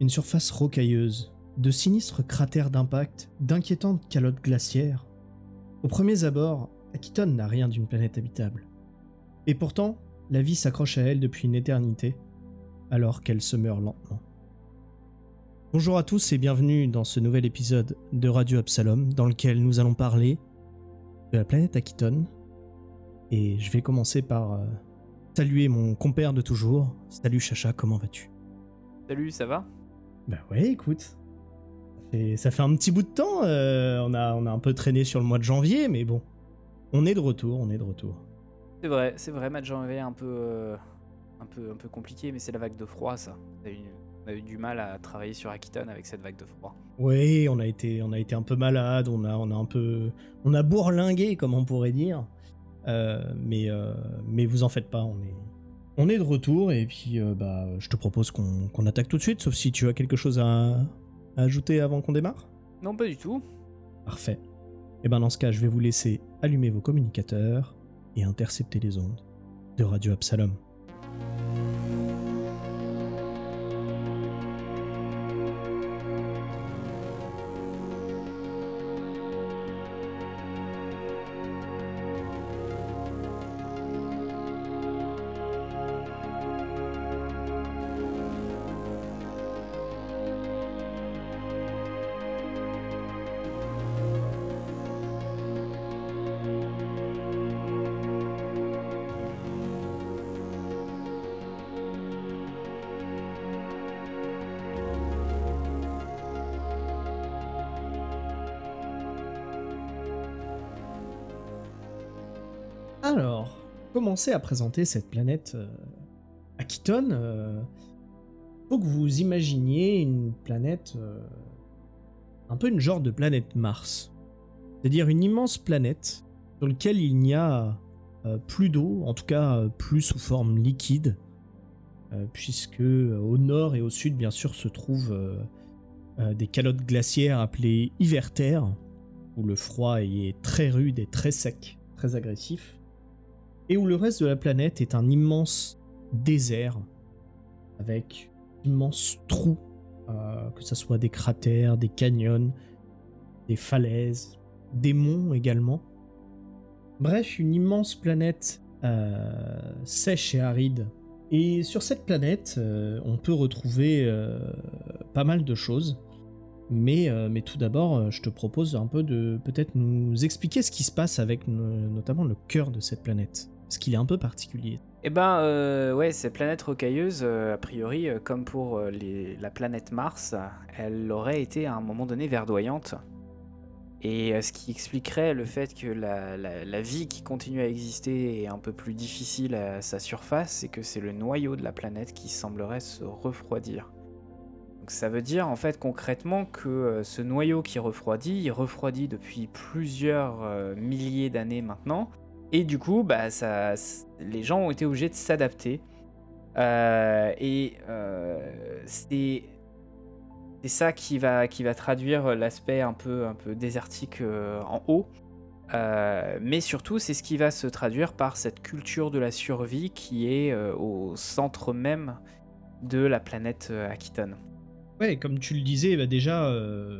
une surface rocailleuse, de sinistres cratères d'impact, d'inquiétantes calottes glaciaires. Au premier abord, Akiton n'a rien d'une planète habitable. Et pourtant, la vie s'accroche à elle depuis une éternité, alors qu'elle se meurt lentement. Bonjour à tous et bienvenue dans ce nouvel épisode de Radio Absalom, dans lequel nous allons parler de la planète Akiton. Et je vais commencer par euh, saluer mon compère de toujours. Salut Chacha, comment vas-tu? Salut, ça va? Bah ouais, écoute. Ça fait, ça fait un petit bout de temps. euh, on, a, on a un peu traîné sur le mois de janvier, mais bon. On est de retour, on est de retour. C'est vrai, c'est vrai, match janvier un peu, euh, un peu, un peu compliqué, mais c'est la vague de froid, ça. On a, eu, on a eu du mal à travailler sur Akiton avec cette vague de froid. Oui, on a été, on a été un peu malade, on a, on a un peu, on a bourlingué, comme on pourrait dire. Euh, mais, mais vous en faites pas, on est, on est de retour et puis euh, bah, je te propose qu'on attaque tout de suite, sauf si tu as quelque chose à, à ajouter avant qu'on démarre. Non, pas du tout. Parfait. Et ben dans ce cas, je vais vous laisser allumer vos communicateurs et intercepter les ondes de Radio Absalom. Commencez à présenter cette planète euh, Akiton. euh, faut que vous imaginiez une planète, euh, un peu une genre de planète Mars. C'est-à-dire une immense planète sur laquelle il n'y a euh, plus d'eau, en tout cas euh, plus sous forme liquide, euh, puisque euh, au nord et au sud, bien sûr, se trouvent euh, euh, des calottes glaciaires appelées Iverterres, où le froid est très rude et très sec, très agressif et où le reste de la planète est un immense désert avec d'immenses trous, euh, que ce soit des cratères, des canyons, des falaises, des monts également. Bref, une immense planète euh, sèche et aride. Et sur cette planète, euh, on peut retrouver pas mal de choses. Mais, mais tout d'abord, je te propose un peu de peut-être nous expliquer ce qui se passe avec no- notamment le cœur de cette planète. Parce qu'il est un peu particulier. Eh ben, euh, ouais, cette planète rocailleuse, euh, a priori, euh, comme pour euh, la planète Mars, elle aurait été à un moment donné verdoyante. Et ce qui expliquerait le fait que la, la- vie qui continue à exister est un peu plus difficile à sa surface, c'est que c'est le noyau de la planète qui semblerait se refroidir. Donc ça veut dire en fait concrètement que ce noyau qui refroidit, il refroidit depuis plusieurs milliers d'années maintenant. Et du coup, bah, ça, les gens ont été obligés de s'adapter. Euh, et euh, c'est ça qui va, qui va traduire l'aspect un peu, un peu désertique euh, en haut. Euh, mais surtout, c'est ce qui va se traduire par cette culture de la survie qui est au centre même de la planète Akiton. Ouais, comme tu le disais, bah déjà,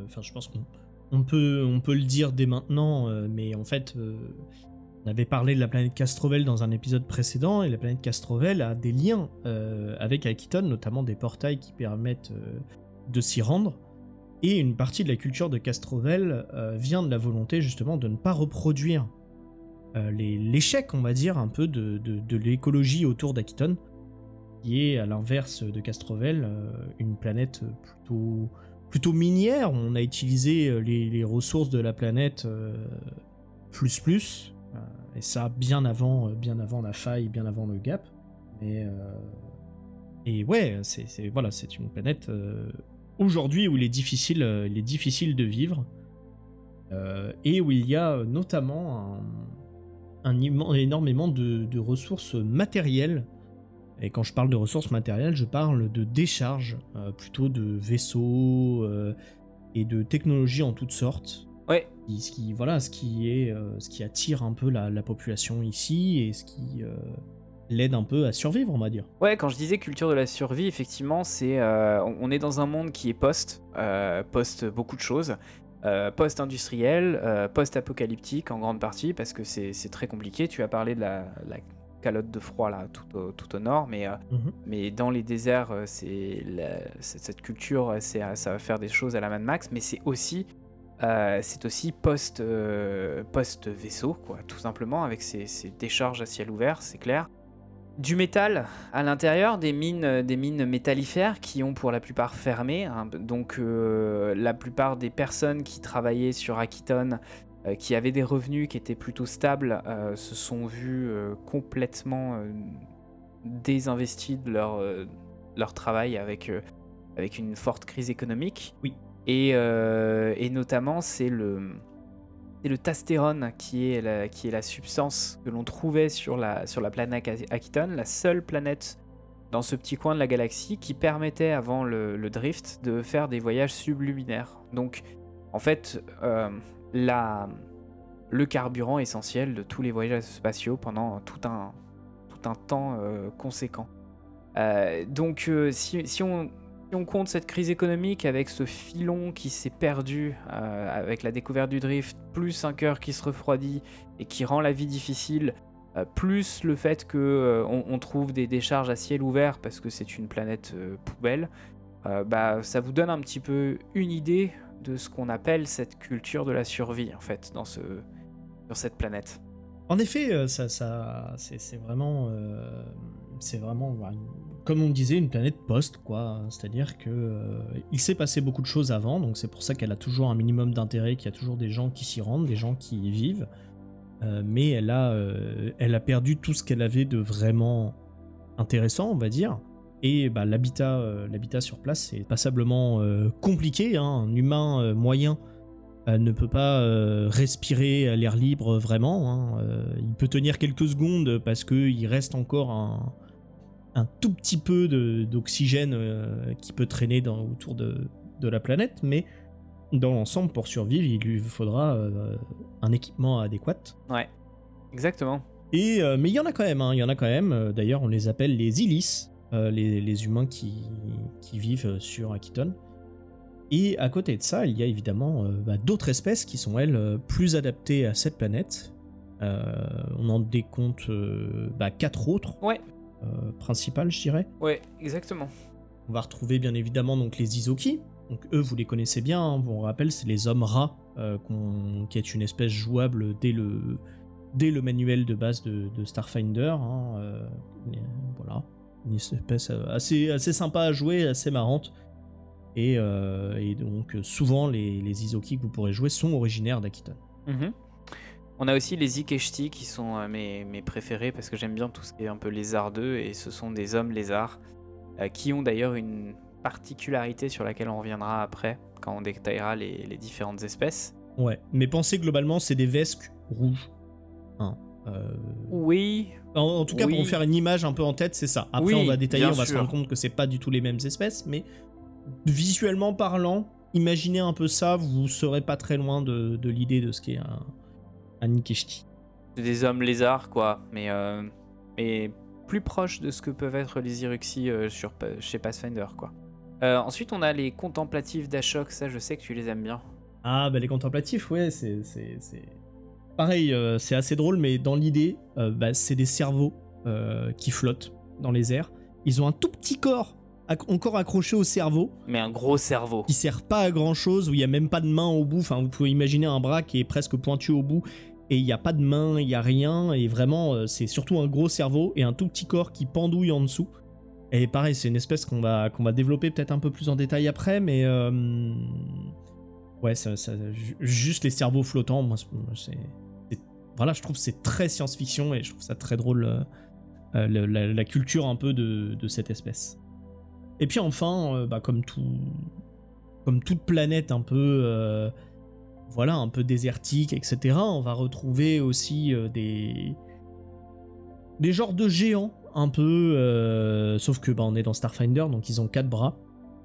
enfin, je pense qu'on on peut, on peut le dire dès maintenant, mais en fait, on avait parlé de la planète Castrovel dans un épisode précédent, et la planète Castrovel a des liens euh, avec Akiton, notamment des portails qui permettent euh, de s'y rendre. Et une partie de la culture de Castrovel euh, vient de la volonté justement de ne pas reproduire l'échec, on va dire, un peu de, l'écologie autour d'Akiton, qui est à l'inverse de Castrovel, une planète plutôt, plutôt minière. On a utilisé les, ressources de la planète plus plus, et ça bien avant, euh, bien avant la faille, bien avant le gap. Mais euh, et ouais, c'est voilà, c'est une planète euh, aujourd'hui où il est difficile, il est difficile de vivre et où il y a notamment un, un énormément de, ressources matérielles. Et quand je parle de ressources matérielles, je parle de décharges, plutôt de vaisseaux et de technologies en toutes sortes. Ouais, Ce qui, voilà, ce qui est, euh, ce qui attire un peu la, la population ici et ce qui, euh, l'aide un peu à survivre, on va dire. Ouais, quand je disais culture de la survie, effectivement, c'est euh, on est dans un monde qui est post, post beaucoup de choses, post-industriel, post-apocalyptique en grande partie, parce que c'est très compliqué. Tu as parlé de la, calotte de froid là, tout au, tout au nord, mais, Mhm. mais dans les déserts, c'est cette culture, ça va faire des choses à la Mad Max, mais c'est aussi c'est aussi post, post vaisseau, quoi, tout simplement, avec ces décharges à ciel ouvert, c'est clair du métal à l'intérieur, des mines, euh, des mines métallifères qui ont pour la plupart fermé. Hein. Donc euh, la plupart des personnes qui travaillaient sur Akiton, euh, qui avaient des revenus qui étaient plutôt stables, se sont vues complètement désinvesties de leur, leur travail avec, avec une forte crise économique. Oui. Et, et notamment, c'est le le tastérone qui est la, qui est la substance que l'on trouvait sur la, sur la planète Akiton, la seule planète dans ce petit coin de la galaxie qui permettait avant le, drift de faire des voyages subluminaires. Donc en fait, euh, la, le carburant essentiel de tous les voyages spatiaux pendant tout un, tout un temps euh, conséquent. Euh, donc si, si on on compte cette crise économique avec ce filon qui s'est perdu euh, avec la découverte du drift, plus un cœur qui se refroidit et qui rend la vie difficile, euh, plus le fait que euh, on, trouve des décharges à ciel ouvert parce que c'est une planète poubelle, bah ça vous donne un petit peu une idée de ce qu'on appelle cette culture de la survie en fait dans ce sur cette planète. En effet, ça, ça c'est vraiment c'est vraiment comme on disait, une planète post, quoi. C'est-à-dire que euh, il s'est passé beaucoup de choses avant, donc c'est pour ça qu'elle a toujours un minimum d'intérêt, qu'il y a toujours des gens qui s'y rendent, des gens qui y vivent. Euh, mais elle a, euh, elle a perdu tout ce qu'elle avait de vraiment intéressant, on va dire. Et bah, l'habitat, l'habitat sur place, c'est passablement compliqué. Hein. Un humain moyen ne peut pas respirer à l'air libre vraiment. Hein. il peut tenir quelques secondes parce qu'il reste encore un, un tout petit peu d'oxygène euh, qui peut traîner dans, autour de, la planète, mais dans l'ensemble, pour survivre, il lui faudra euh, un équipement adéquat. Ouais, exactement. Et, euh, mais il y en a quand même, hein, il y en a quand même. D'ailleurs, on les appelle les Illis, les, humains qui, qui, vivent sur Akiton. Et à côté de ça, il y a évidemment bah, d'autres espèces qui sont, elles, plus adaptées à cette planète. on en décompte bah, quatre autres. Ouais. Euh, principal je dirais. Ouais, exactement. On va retrouver bien évidemment donc les Izoki. Donc eux, vous les connaissez bien. Hein. On rappelle, c'est les hommes rats, euh, qui est une espèce jouable dès le dès le manuel de base de, Starfinder. Hein, euh, voilà, une espèce assez assez sympa à jouer, assez marrante. Et, donc souvent les, les Izoki que vous pourrez jouer sont originaires d'Akiton. Mhm. On a aussi les Ikeshti qui sont euh, mes, préférés parce que j'aime bien tout ce qui est un peu lézardeux et ce sont des hommes lézards euh, qui ont d'ailleurs une particularité sur laquelle on reviendra après quand on détaillera les, différentes espèces. Ouais, mais pensez globalement, c'est des vesques rouges. Hein, euh, Oui. En, tout cas, pour faire une image un peu en tête, c'est ça. Après, on va détailler, on va se rendre compte que c'est pas du tout les mêmes espèces, mais visuellement parlant, imaginez un peu ça, vous serez pas très loin de, de l'idée de ce qu'est un, c'est des hommes lézards, quoi, mais, euh, mais plus proches de ce que peuvent être les Iruxi euh, sur, chez Pathfinder, quoi. Euh, ensuite, on a les contemplatifs d'Ashok, ça je sais que tu les aimes bien. Ah, bah les contemplatifs, ouais, c'est. Pareil, c'est assez drôle, mais dans l'idée, bah, c'est des cerveaux qui flottent dans les airs. Ils ont un tout petit corps encore accroché au cerveau. Mais un gros cerveau. Qui sert pas à grand chose, où il y a même pas de main au bout. Enfin, vous pouvez imaginer un bras qui est presque pointu au bout et il n'y a pas de main, il n'y a rien, et vraiment, euh, c'est surtout un gros cerveau et un tout petit corps qui pendouille en dessous. Et pareil, c'est une espèce qu'on va, qu'on va développer peut-être un peu plus en détail après, mais. Euh, ouais, juste les cerveaux flottants, moi, c'est. Voilà, je trouve c'est très science-fiction et je trouve ça très drôle, euh, la, culture un peu de, de cette espèce. Et puis enfin, bah, comme tout. Comme toute planète un peu voilà, un peu désertique, etc. On va retrouver aussi euh, des des genres de géants un peu, euh, sauf que bah, on est dans Starfinder, donc ils ont quatre bras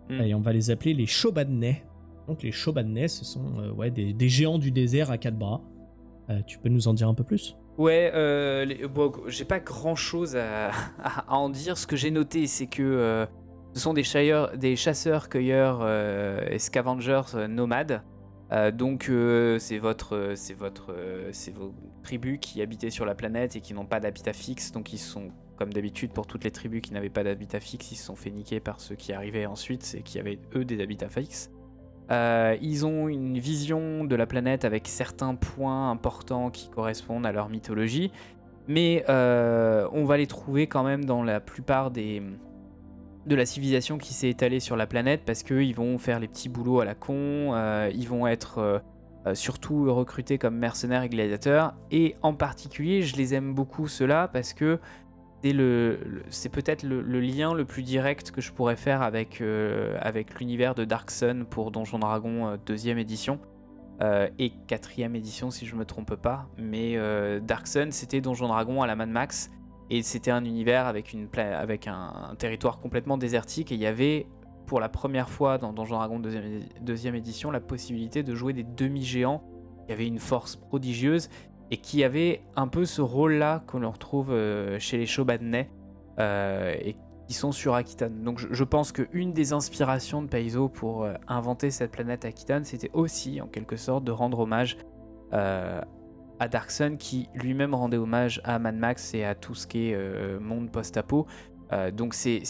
hmm. et on va les appeler les Shobanne. Donc les Shobanne, ce sont euh, ouais, des, géants du désert à quatre bras. tu peux nous en dire un peu plus? Ouais, euh, les- bon, j'ai pas grand chose à, à en dire. Ce que j'ai noté, c'est que ce sont des, des chasseurs-cueilleurs et scavengers nomades. Euh, donc euh, c'est votre, euh, c'est votre, c'est vos tribus qui habitaient sur la planète et qui n'ont pas d'habitat fixe. Donc ils sont, comme d'habitude pour toutes les tribus qui n'avaient pas d'habitat fixe, ils se sont fait niquer par ceux qui arrivaient ensuite, c'est qui avaient eux des habitats fixes. Ils ont une vision de la planète avec certains points importants qui correspondent à leur mythologie, mais on va les trouver quand même dans la plupart des de la civilisation qui s'est étalée sur la planète parce qu'ils vont faire les petits boulots à la con, euh, ils vont être euh, euh, surtout recrutés comme mercenaires et gladiateurs, et en particulier je les aime beaucoup ceux-là parce que c'est peut-être le, lien le plus direct que je pourrais faire avec, l'univers de Dark Sun pour Donjon Dragon euh, deuxième édition et quatrième édition si je me trompe pas. Mais Dark Sun c'était Donjon Dragon à la Mad Max et c'était un univers avec, une pla- avec un, territoire complètement désertique et il y avait pour la première fois dans Donjon Dragon deuxième, édi- deuxième édition la possibilité de jouer des demi-géants qui avaient une force prodigieuse et qui avait un peu ce rôle-là qu'on retrouve euh, chez les Shobanais euh, et qui sont sur Akiton. Donc je, je pense qu'une des inspirations de Paizo pour euh, inventer cette planète Akiton, c'était aussi en quelque sorte de rendre hommage euh, à Dark Sun qui lui-même rendait hommage à Mad Max et à tout ce qui est euh, monde post-apo. Euh, donc c'est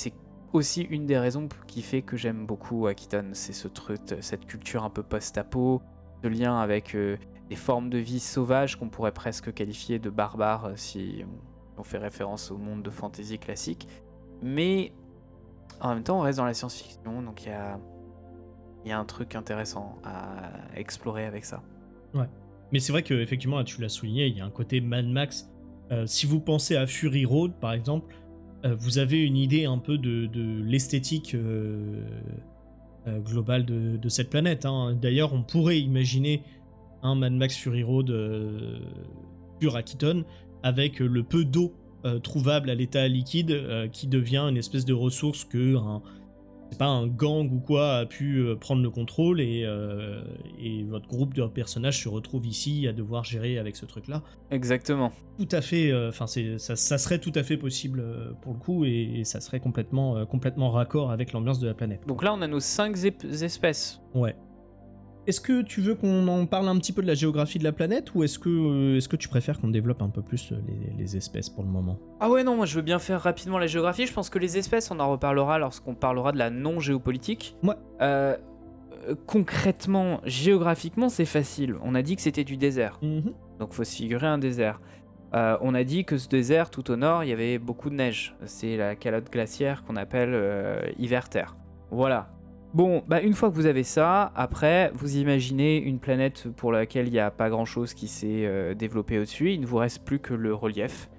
aussi une des raisons qui fait que j'aime beaucoup Akiton, c'est ce truc, cette culture un peu post-apo, ce lien avec euh, des formes de vie sauvages qu'on pourrait presque qualifier de barbares euh, si on, fait référence au monde de fantasy classique. Mais en même temps, on reste dans la science-fiction, donc il y a, y a un truc intéressant à explorer avec ça. Mais c'est vrai que effectivement, tu l'as souligné, il y a un côté Mad Max. Euh, si vous pensez à Fury Road, par exemple, euh, vous avez une idée un peu de, l'esthétique euh, globale de, cette planète. hein. D'ailleurs, on pourrait imaginer un Mad Max Fury Road sur Akiton avec le peu d'eau trouvable à l'état liquide qui devient une espèce de ressource que pas un gang ou quoi a pu euh, prendre le contrôle et, euh, et votre groupe de personnages se retrouve ici à devoir gérer avec ce truc là Exactement. tout à fait euh, enfin c'est ça, ça serait tout à fait possible euh, pour le coup et, et ça serait complètement complètement raccord avec l'ambiance de la planète Donc là, on a nos cinq espèces. ouais est-ce que tu veux qu'on en parle un petit peu de la géographie de la planète ou est-ce que euh, est-ce que tu préfères qu'on développe un peu plus euh, les, les espèces pour le moment? Ah ouais, non, moi je veux bien faire rapidement la géographie. Je pense que les espèces, on en reparlera lorsqu'on parlera de la non-géopolitique. Ouais. Euh, concrètement, géographiquement, c'est facile. On a dit que c'était du désert. Mhm. Donc faut se figurer un désert. Euh, on a dit que ce désert, tout au nord, il y avait beaucoup de neige. C'est la calotte glaciaire qu'on appelle hiver-terre. Voilà. Bon, bah une fois que vous avez ça, après, vous imaginez une planète pour laquelle il n'y a pas grand-chose qui s'est euh, développé au-dessus. Il ne vous reste plus que le relief.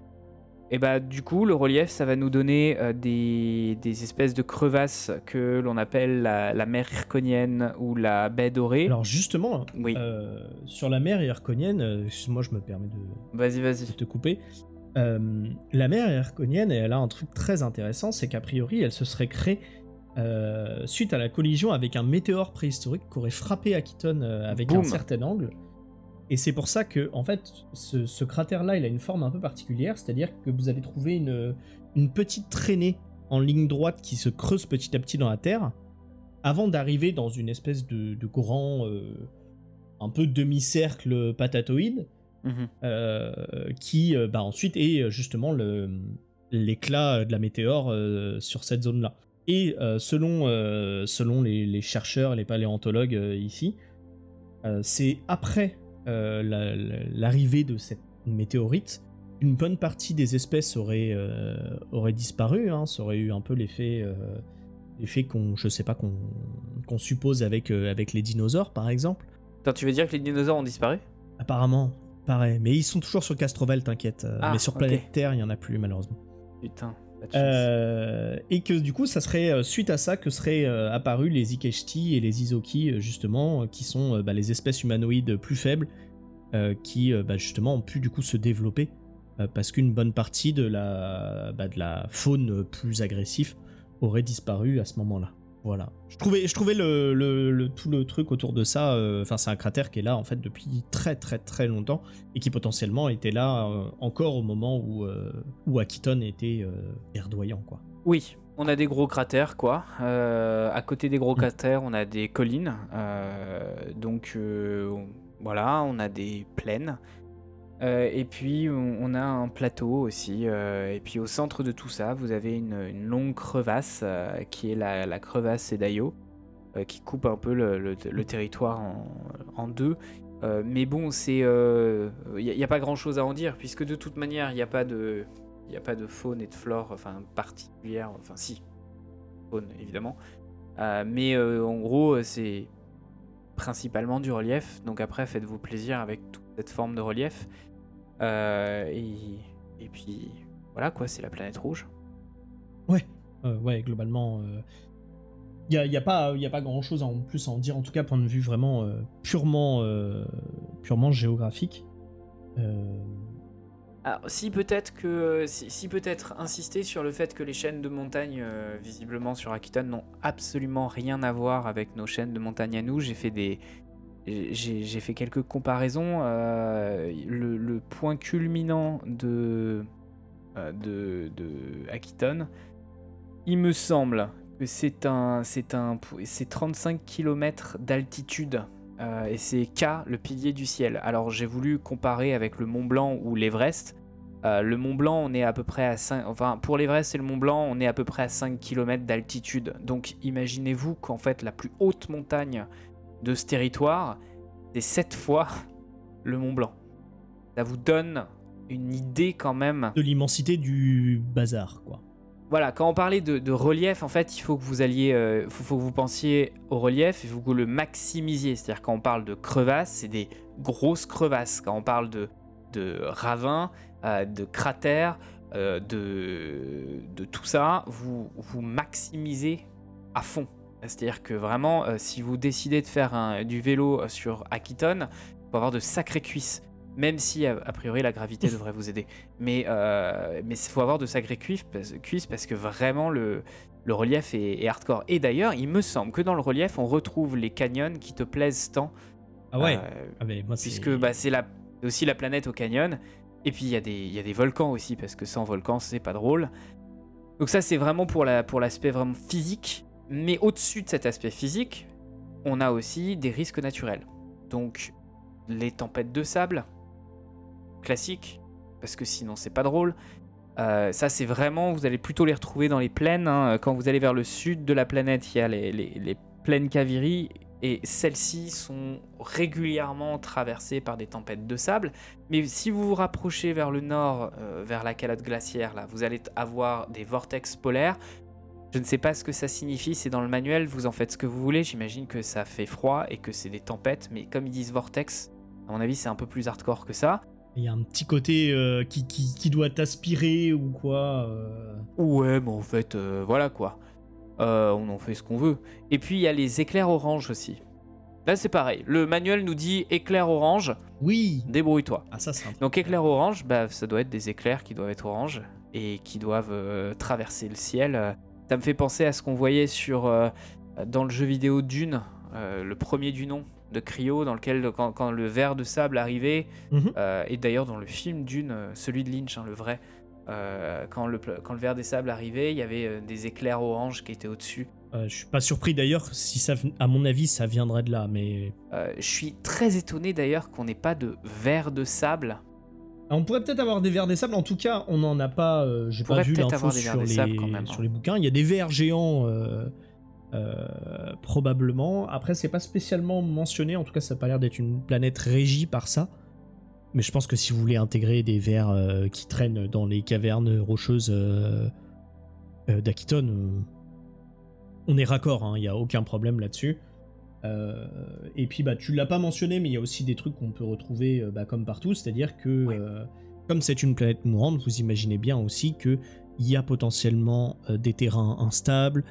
Et bah du coup, le relief, ça va nous donner euh, des, des espèces de crevasses que l'on appelle la, la mer Irconienne ou la baie dorée. alors justement oui, euh, sur la mer irconienne euh, excuse-moi je me permets de vas-y, vas-y. de te couper. La mer herconienne, elle a un truc très intéressant, c'est qu'a priori, elle se serait créée euh, suite à la collision avec un météore préhistorique qui aurait frappé Akiton euh, avec un certain angle. Et c'est pour ça que, en fait, ce, ce cratère-là, il a une forme un peu particulière, c'est-à-dire que vous avez trouvé une, une petite traînée en ligne droite qui se creuse petit à petit dans la terre, avant d'arriver dans une espèce de, de grand, euh, un peu demi-cercle patatoïde, Mhm. euh, qui bah, ensuite est justement l'éclat de la météore euh, sur cette zone-là. Et euh, selon, euh, selon les, les chercheurs, les paléontologues euh, ici, c'est après la- la- l'arrivée de cette météorite, une bonne partie des espèces aurait, euh, aurait disparu, hein, ça aurait eu un peu l'effet euh, qu'on, je sais pas, qu'on qu'on suppose avec, euh, avec les dinosaures par exemple. Attends, tu veux dire que les dinosaures ont disparu? Apparemment, pareil. Mais ils sont toujours sur Castrovel, t'inquiète. Ah, mais sur. Planète Terre, il y en a plus, malheureusement. Putain. Euh, et que du coup, ça serait euh, suite à ça que seraient euh, apparus les Ikeshti et les Izoki, justement, qui sont bah, les espèces humanoïdes plus faibles, qui bah, justement ont pu du coup se développer. parce qu'une bonne partie de la, bah, de la faune plus agressive aurait disparu à ce moment-là. Voilà. Je trouvais, je trouvais le, le- le- tout le truc autour de ça. euh, Enfin, c'est un cratère qui est là en fait depuis très très très longtemps et qui potentiellement était là euh, encore au moment où euh, où Akiton était euh, verdoyant quoi. Oui, on a des gros cratères, quoi. À côté des gros cratères, on a des collines. donc on- voilà, on a des plaines. Euh, et puis on, a un plateau aussi. euh, et puis au centre de tout ça, vous avez une, longue crevasse euh, qui est la, crevasse Sedayo, qui coupe un peu le, territoire en, deux. Mais bon, c'est, il n'y a, pas grand chose à en dire puisque de toute manière, il n'y a pas de, il a pas de faune et de flore enfin, particulière, enfin si, faune évidemment. Mais en gros, c'est principalement du relief. Donc après, faites-vous plaisir avec toute cette forme de relief. Euh, et, et puis voilà quoi, c'est la planète rouge. Euh, ouais, globalement, il n'y a, y a pas, y a pas grand chose en plus à en dire, en tout cas, point de vue vraiment euh, purement, euh, purement géographique. Euh, Alors, si peut-être que si, si peut-être insister sur le fait que les chaînes de montagne euh, visiblement sur Akiton n'ont absolument rien à voir avec nos chaînes de montagne à nous. J'ai fait des j'ai fait quelques comparaisons. euh, le, point culminant de euh, de, de il me semble que c'est un c'est un c'est 35 km d'altitude euh, et c'est K, le pilier du ciel. Alors j'ai voulu comparer avec le Mont Blanc ou l'Everest. Le Mont Blanc, on est à peu près à 5... Enfin, pour l'Everest et le Mont Blanc, on est à peu près à 5 km d'altitude. Donc imaginez-vous qu'en fait, la plus haute montagne de ce territoire, c'est 7 fois le Mont Blanc. Ça vous donne une idée quand même de l'immensité du bazar, quoi. voilà, quand on parlait de, de relief, en fait, il faut que vous alliez, euh, faut, faut que vous pensiez au relief, il faut que vous le maximisiez. C'est-à-dire quand on parle de crevasses, c'est des grosses crevasses. Quand on parle de, de ravins, euh, de cratères, euh, de, de tout ça, vous, vous maximisez à fond. C'est-à-dire que vraiment, euh, si vous décidez de faire un- du vélo sur Akiton, il faut avoir de sacrées cuisses. Même si, a, a priori, la gravité devrait vous aider. Mais euh, mais il faut avoir de sacrées cuisses parce, cuisses parce que vraiment, le, le relief est, est hardcore. Et d'ailleurs, il me semble que dans le relief, on retrouve les canyons qui te plaisent tant. Ah ouais. euh, Ah mais moi, c'est- puisque bah, c'est la- aussi la planète au canyon. Et puis il y, a des- il y a des volcans aussi, parce que sans volcan, c'est pas drôle. Donc ça, c'est vraiment pour la- pour l'aspect vraiment physique. Mais au-dessus de cet aspect physique, on a aussi des risques naturels. Donc les tempêtes de sable, classiques, parce que sinon c'est pas drôle. Euh, ça, c'est vraiment, vous allez plutôt les retrouver dans les plaines. hein. Quand vous allez vers le sud de la planète, il y a les, plaines Kaviri, et celles-ci sont régulièrement traversées par des tempêtes de sable. Mais si vous vous rapprochez vers le nord, euh, vers la calotte glaciaire, là, vous allez avoir des vortex polaires. Je ne sais pas ce que ça signifie, c'est dans le manuel, vous en faites ce que vous voulez. J'imagine que ça fait froid et que c'est des tempêtes, mais comme ils disent vortex, à mon avis, c'est un peu plus hardcore que ça. Il y a un petit côté euh, qui, qui, qui doit t'aspirer ou quoi. euh. Ouais, mais en fait, euh, voilà quoi. On en fait ce qu'on veut. Et puis il y a les éclairs orange aussi. Là, c'est pareil. Le manuel nous dit éclair orange, Oui. débrouille-toi. Ah ça c'est. Donc éclair orange, bah, ça doit être des éclairs qui doivent être orange et qui doivent traverser le ciel. Ça me fait penser à ce qu'on voyait sur euh, dans le jeu vidéo Dune, euh, le premier du nom de Cryo, dans lequel quand, quand le ver de sable arrivait, Mhm. euh, et d'ailleurs dans le film Dune, celui de Lynch, hein, le vrai, quand, le, quand le ver des sables arrivait, il y avait des éclairs orange qui étaient au-dessus. Euh, je suis pas surpris d'ailleurs si ça, à mon avis, ça viendrait de là, mais Euh, je suis très étonné d'ailleurs qu'on n'ait pas de ver de sable. On pourrait peut-être avoir des vers des sables. En tout cas, on n'en a pas. euh, J'ai pas vu l'info sur, sur hein. les bouquins. Il y a des vers géants euh, euh, probablement. Après, c'est pas spécialement mentionné. En tout cas, ça a pas l'air d'être une planète régie par ça. Mais je pense que si vous voulez intégrer des vers qui traînent dans les cavernes rocheuses d'Aquiton, on est raccord. hein, Il n'y a aucun problème là-dessus. Euh, et puis bah tu l'as pas mentionné, mais il y a aussi des trucs qu'on peut retrouver euh, bah, comme partout, c'est-à-dire que euh, comme c'est une planète mourante, vous imaginez bien aussi que il y a potentiellement euh, des terrains instables,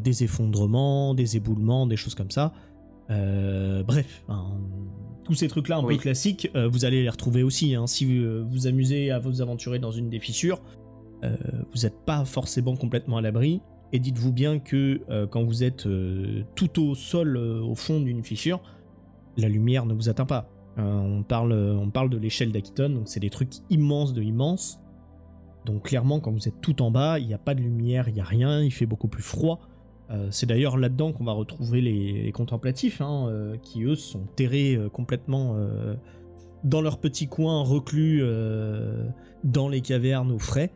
des effondrements, des éboulements, des choses comme ça. Bref, hein, tous ces trucs-là un Oui. peu classiques, vous allez les retrouver aussi. hein. Si vous vous amusez à vous aventurer dans une des fissures, vous n'êtes pas forcément complètement à l'abri. Et dites-vous bien que euh, quand vous êtes euh, tout au sol, euh, au fond d'une fissure, la lumière ne vous atteint pas. on, parle, on parle de l'échelle d'Aquiton, donc c'est des trucs immenses de immenses. Donc clairement, quand vous êtes tout en bas, il n'y a pas de lumière, il n'y a rien, il fait beaucoup plus froid. c'est d'ailleurs là-dedans qu'on va retrouver les, contemplatifs, hein, qui eux sont terrés complètement dans leur petit coin, reclus dans les cavernes au frais.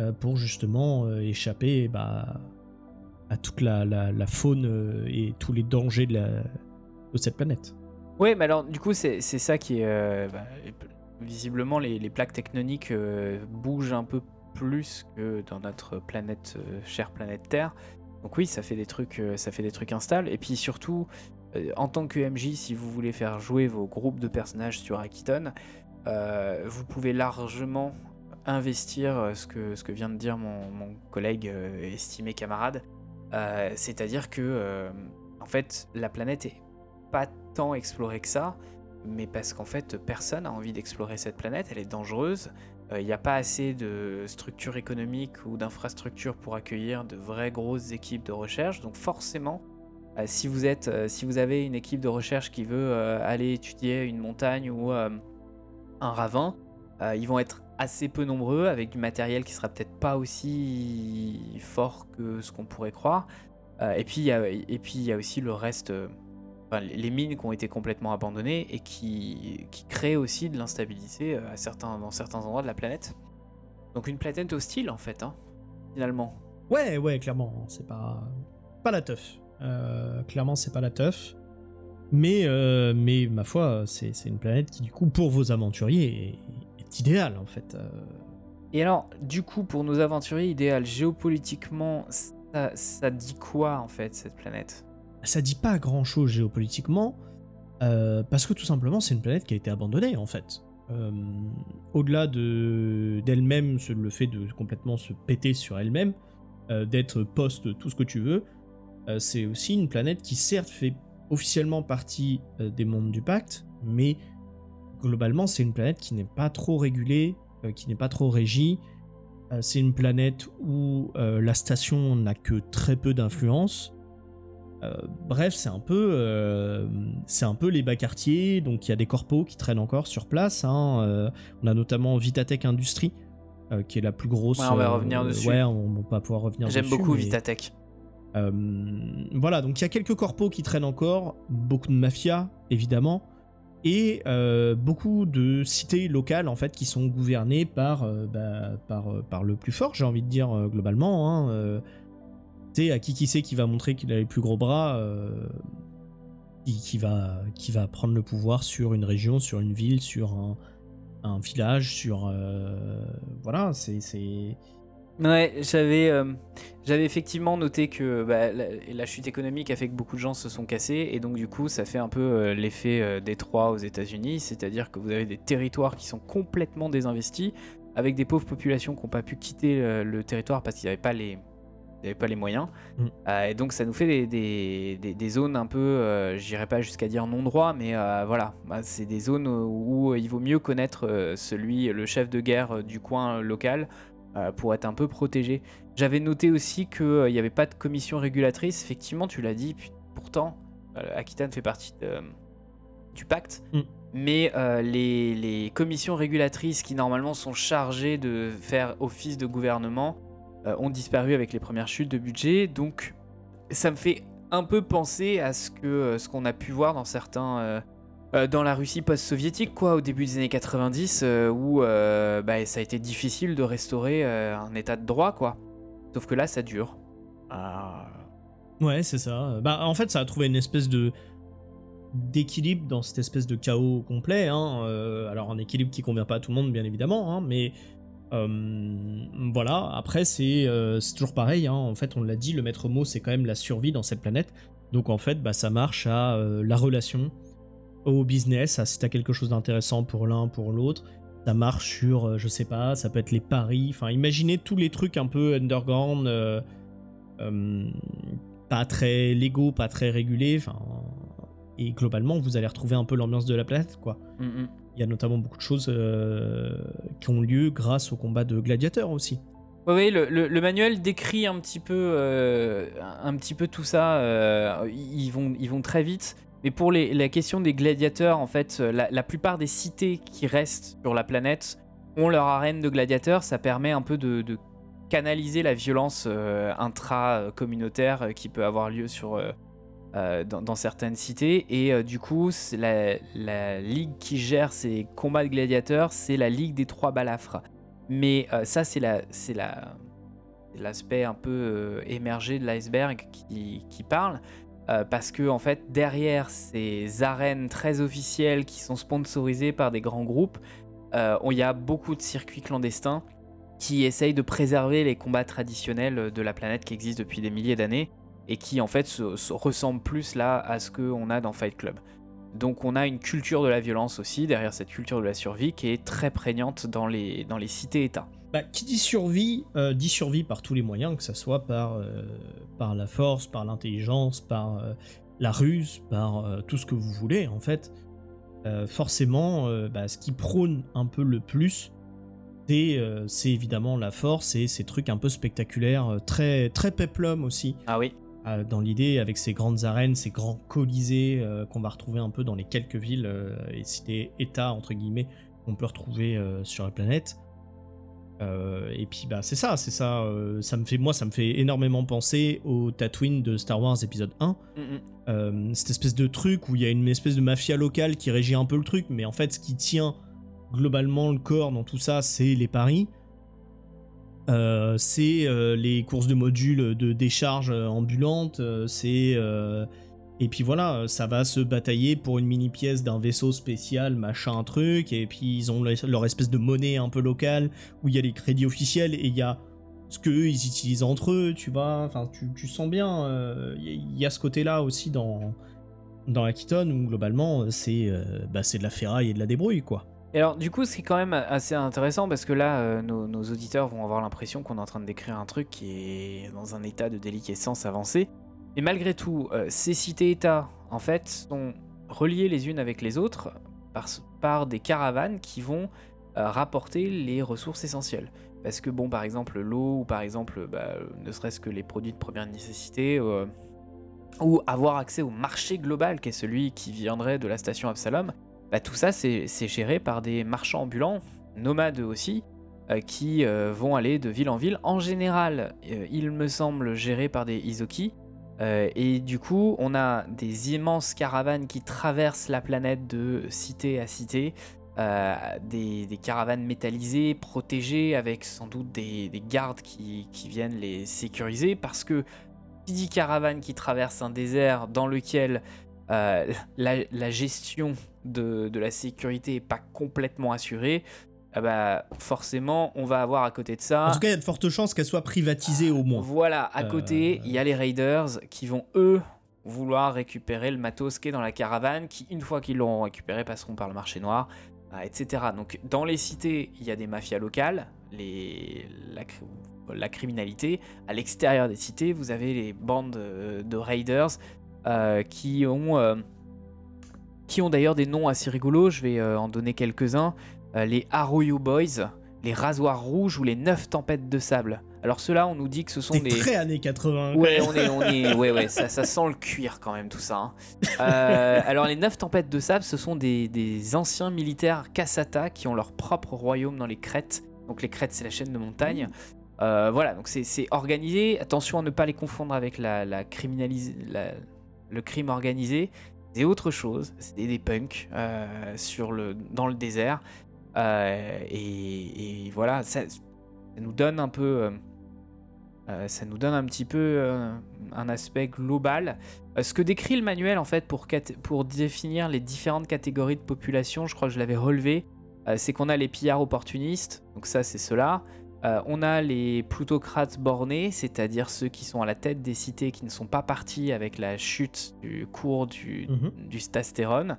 Euh, pour justement euh, échapper bah, à toute la, faune euh, et tous les dangers de, cette planète. Oui, mais alors du coup, c'est ça qui est. Bah, visiblement, les, plaques tectoniques bougent un peu plus que dans notre planète, chère planète Terre. Donc oui, ça fait des trucs, ça fait des trucs instables. Et puis surtout, en tant que MJ, si vous voulez faire jouer vos groupes de personnages sur Akiton, vous pouvez largement investir euh, ce que, ce que vient de dire mon, collègue euh, estimé camarade. Euh, c'est-à-dire que, en fait, la planète est pas tant explorée que ça, mais parce qu'en fait, personne n'a envie d'explorer cette planète, elle est dangereuse. Il n'y a pas assez de structures économiques ou d'infrastructures pour accueillir de vraies grosses équipes de recherche. Donc forcément, si vous êtes, si vous avez une équipe de recherche qui veut aller étudier une montagne ou un ravin, ils vont être assez peu nombreux, avec du matériel qui sera peut-être pas aussi fort que ce qu'on pourrait croire. Euh, et puis il y a, aussi le reste, euh, les mines qui ont été complètement abandonnées et qui, qui créent aussi de l'instabilité euh, à certains, dans certains endroits de la planète. Donc une planète hostile en fait, hein, finalement. Ouais, ouais, clairement, c'est pas pas la teuf. clairement, c'est pas la teuf. Mais, mais ma foi, c'est une planète qui, du coup, pour vos aventuriers, idéal en fait. Euh. Et alors, du coup, pour nos aventuriers, idéal géopolitiquement, ça, dit quoi en fait cette planète? Ça dit pas grand chose géopolitiquement, euh, parce que tout simplement c'est une planète qui a été abandonnée en fait. Euh, au-delà de d'elle-même, le fait de complètement se péter sur elle-même, d'être post tout ce que tu veux, c'est aussi une planète qui certes fait officiellement partie des mondes du pacte, mais globalement, c'est une planète qui n'est pas trop régulée, euh, qui n'est pas trop régie. Euh, c'est une planète où euh, la station n'a que très peu d'influence. bref, c'est un peu, c'est un peu les bas quartiers. Donc il y a des corpos qui traînent encore sur place. Hein, on a notamment Vitatech Industries, qui est la plus grosse. Ouais, on va revenir dessus. Ouais, on va pas pouvoir revenir dessus. J'aime beaucoup Vitatech. voilà, donc il y a quelques corpos qui traînent encore, beaucoup de mafia évidemment, et euh, beaucoup de cités locales en fait qui sont gouvernées par, euh, bah, euh, par le plus fort, j'ai envie de dire globalement. Hein, à qui qui sait qui va montrer qu'il a les plus gros bras, qui, va, qui va prendre le pouvoir sur une région, sur une ville, sur un village, sur. voilà, c'est Ouais, j'avais euh, j'avais effectivement noté que bah, la, chute économique a fait que beaucoup de gens se sont cassés et donc du coup ça fait un peu euh, l'effet euh, Détroit aux États-Unis, c'est-à-dire que vous avez des territoires qui sont complètement désinvestis avec des pauvres populations qui n'ont pas pu quitter le, territoire parce qu'ils n'avaient pas les pas les moyens. Mm. et donc ça nous fait des, des, zones un peu, j'irai pas jusqu'à dire non droit, mais voilà, bah, c'est des zones où, où, il vaut mieux connaître celui, le chef de guerre du coin local pour être un peu protégé. J'avais noté aussi qu'il n'y avait pas de commission régulatrice. Effectivement, tu l'as dit, pourtant, euh, Aquitaine fait partie du pacte. Mm. Mais euh, les, commissions régulatrices qui normalement sont chargées de faire office de gouvernement ont disparu avec les premières chutes de budget. Donc ça me fait un peu penser à ce que ce qu'on a pu voir dans certains euh, dans la Russie post-soviétique, quoi, au début des années 90, euh, où euh, bah, ça a été difficile de restaurer un état de droit, quoi. Sauf que là, ça dure. Ah. Ouais, c'est ça. Bah, en fait, ça a trouvé une espèce de d'équilibre dans cette espèce de chaos complet. Hein. alors, un équilibre qui convient pas à tout le monde, bien évidemment, hein, mais voilà. Après, c'est toujours pareil. Hein. En fait, on l'a dit, le maître mot, c'est quand même la survie dans cette planète. Donc, en fait, bah, ça marche à la relation au business, à si t'as quelque chose d'intéressant pour l'un, pour l'autre. Ça marche sur, euh, je sais pas, ça peut être les paris. Enfin, imaginez tous les trucs un peu underground, euh, euh, pas très légaux, pas très régulés. Enfin, et globalement, vous allez retrouver un peu l'ambiance de la planète, quoi. Mm, mm. Il y a notamment beaucoup de choses qui ont lieu grâce au combat de gladiateurs aussi. Oui, le, le, manuel décrit un petit peu, un petit peu tout ça. ils, vont, ils vont très vite. Mais pour la question des gladiateurs, en fait, la, plupart des cités qui restent sur la planète ont leur arène de gladiateurs. Ça permet un peu de, canaliser la violence intra-communautaire qui peut avoir lieu sur, euh, dans, certaines cités. Et euh, du coup, la, ligue qui gère ces combats de gladiateurs, c'est la Ligue des Trois Balafres. Mais euh, ça, c'est la, c'est la, l'aspect un peu émergé de l'iceberg qui parle. Parce que en fait, derrière ces arènes très officielles qui sont sponsorisées par des grands groupes, il y a beaucoup de circuits clandestins qui essayent de préserver les combats traditionnels de la planète qui existent depuis des milliers d'années et qui en fait se, ressemble plus là à ce qu'on a dans Fight Club. Donc on a une culture de la violence aussi derrière cette culture de la survie qui est très prégnante dans les, dans les cités-États. Bah, qui dit survie, euh, dit survie par tous les moyens, que ce soit par, euh, par la force, par l'intelligence, par euh, la ruse, par tout ce que vous voulez en fait. forcément, bah, ce qui prône un peu le plus, c'est évidemment la force et ces trucs un peu spectaculaires, très, très peplum aussi. Ah oui. Dans l'idée avec ces grandes arènes, ces grands colisées qu'on va retrouver un peu dans les quelques villes et cités-états entre guillemets qu'on peut retrouver sur la planète. Et puis bah c'est ça, c'est ça. ça me fait moi, ça me fait énormément penser au Tatooine de Star Wars épisode 1. Mm, mm. cette espèce de truc où il y a une espèce de mafia locale qui régit un peu le truc, mais en fait ce qui tient globalement le corps dans tout ça, c'est les paris. Euh, c'est euh, les courses de modules de décharge euh, ambulantes, c'est et puis voilà, ça va se batailler pour une mini pièce d'un vaisseau spécial, machin truc, et puis ils ont leur espèce de monnaie un peu locale où il y a les crédits officiels et il y a ce qu'eux ils utilisent entre eux, tu vois. Enfin, tu, sens bien, il y, a ce côté-là aussi dans dans Akiton où globalement c'est bah, c'est de la ferraille et de la débrouille quoi. Et alors, du coup, c'est quand même assez intéressant parce que là, euh, nos, auditeurs vont avoir l'impression qu'on est en train de décrire un truc qui est dans un état de déliquescence avancée. Et malgré tout, euh, ces cités-états, en fait, sont reliées les unes avec les autres par, des caravanes qui vont euh, rapporter les ressources essentielles. Parce que, bon, par exemple, l'eau ou par exemple, bah, ne serait-ce que les produits de première nécessité ou avoir accès au marché global qui est celui qui viendrait de la station Absalom, bah, tout ça c'est géré par des marchands ambulants, nomades aussi, euh, qui euh, vont aller de ville en ville. En général, euh, il me semble géré par des Izoki. Et du coup, on a des immenses caravanes qui traversent la planète de cité à cité. Des, caravanes métallisées, protégées, avec sans doute des, gardes qui, viennent les sécuriser, parce que qui dit caravane qui traverse un désert dans lequel la, gestion de, la sécurité n'est pas complètement assurée, ah bah, forcément, on va avoir à côté de ça. En tout cas, il y a de fortes chances qu'elle soit privatisée au moins. Voilà, à côté, euh, il y a les Raiders qui vont, eux, vouloir récupérer le matos qui est dans la caravane, qui, une fois qu'ils l'auront récupéré, passeront par le marché noir, bah, etc. Donc, dans les cités, il y a des mafias locales, les, la, criminalité. À l'extérieur des cités, vous avez les bandes de, Raiders euh, qui ont. Euh, qui ont d'ailleurs des noms assez rigolos, je vais euh, en donner quelques-uns. Euh, les Arroyo Boys, les Rasoirs Rouges ou les Neuf Tempêtes de Sable. Alors ceux-là, on nous dit que ce sont des... très années 80. Ouais, on est, on est, ouais, ouais, ça, ça sent le cuir quand même tout ça. Hein. Euh, alors les Neuf Tempêtes de Sable, ce sont des, des anciens militaires Kasata qui ont leur propre royaume dans les crêtes. Donc les crêtes, c'est la chaîne de montagne. voilà, donc c'est organisé. Attention à ne pas les confondre avec la, la, la le crime organisé c'est autre chose, c'est des, punks euh, sur le, dans le désert. Euh, et, voilà, ça, nous donne un peu. Euh, ça nous donne un petit peu un aspect global. ce que décrit le manuel, en fait, pour, pour définir les différentes catégories de population, je crois que je l'avais relevé, c'est qu'on a les pillards opportunistes, donc ça, c'est cela. Euh, on a les plutocrates bornés, c'est-à-dire ceux qui sont à la tête des cités qui ne sont pas partis avec la chute du cours du, mhm. stastérone.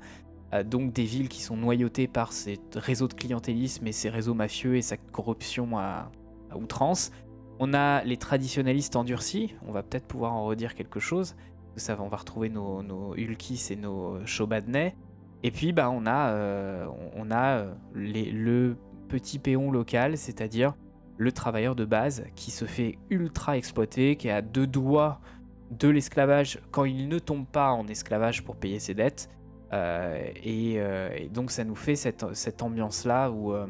Euh, donc des villes qui sont noyautées par ces réseaux de clientélisme et ces réseaux mafieux et sa corruption à, outrance. On a les traditionnalistes endurcis, on va peut-être pouvoir en redire quelque chose. Ça, on va retrouver nos, nos Ulkis et nos Chobadnais. Et puis bah, on a, euh, on a le petit péon local, c'est-à-dire le travailleur de base qui se fait ultra exploiter, qui à deux doigts de l'esclavage quand il ne tombe pas en esclavage pour payer ses dettes. Euh, euh, et, donc ça nous fait cette, ambiance-là où, euh,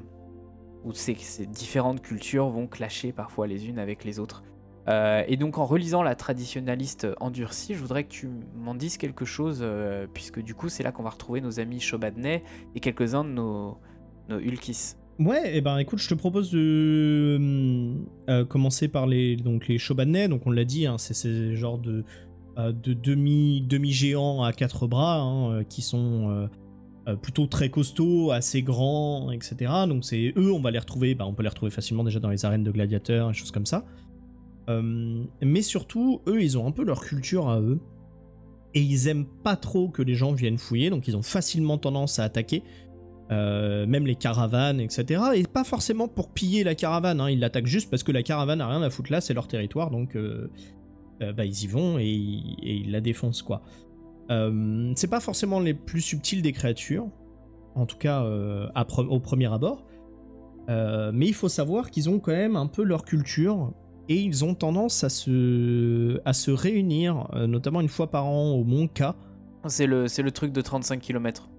ces, différentes cultures vont clasher parfois les unes avec les autres. et donc en relisant la traditionnaliste endurcie, je voudrais que tu m'en dises quelque chose, puisque du coup c'est là qu'on va retrouver nos amis Chobadney et quelques-uns de nos, nos Ulkis. Ouais, et eh ben écoute, je te propose de commencer par les, donc, les donc on l'a dit, hein, c'est ces genres de de demi, demi-géants à quatre bras, hein, euh, qui sont euh, plutôt très costauds, assez grands, etc. Donc c'est eux, on va les retrouver, bah, on peut les retrouver facilement déjà dans les arènes de gladiateurs, et choses comme ça. mais surtout, eux, ils ont un peu leur culture à eux. Et ils aiment pas trop que les gens viennent fouiller, donc ils ont facilement tendance à attaquer. même les caravanes, etc. Et pas forcément pour piller la caravane, hein. ils l'attaquent juste parce que la caravane a rien à foutre là, c'est leur territoire, donc euh, bah, ils y vont et, ils la défoncent quoi. Euh, c'est pas forcément les plus subtils des créatures, en tout cas euh, au premier abord, mais il faut savoir qu'ils ont quand même un peu leur culture et ils ont tendance à se, à se réunir, notamment une fois par an au Mont K. C'est le, le truc de 35 km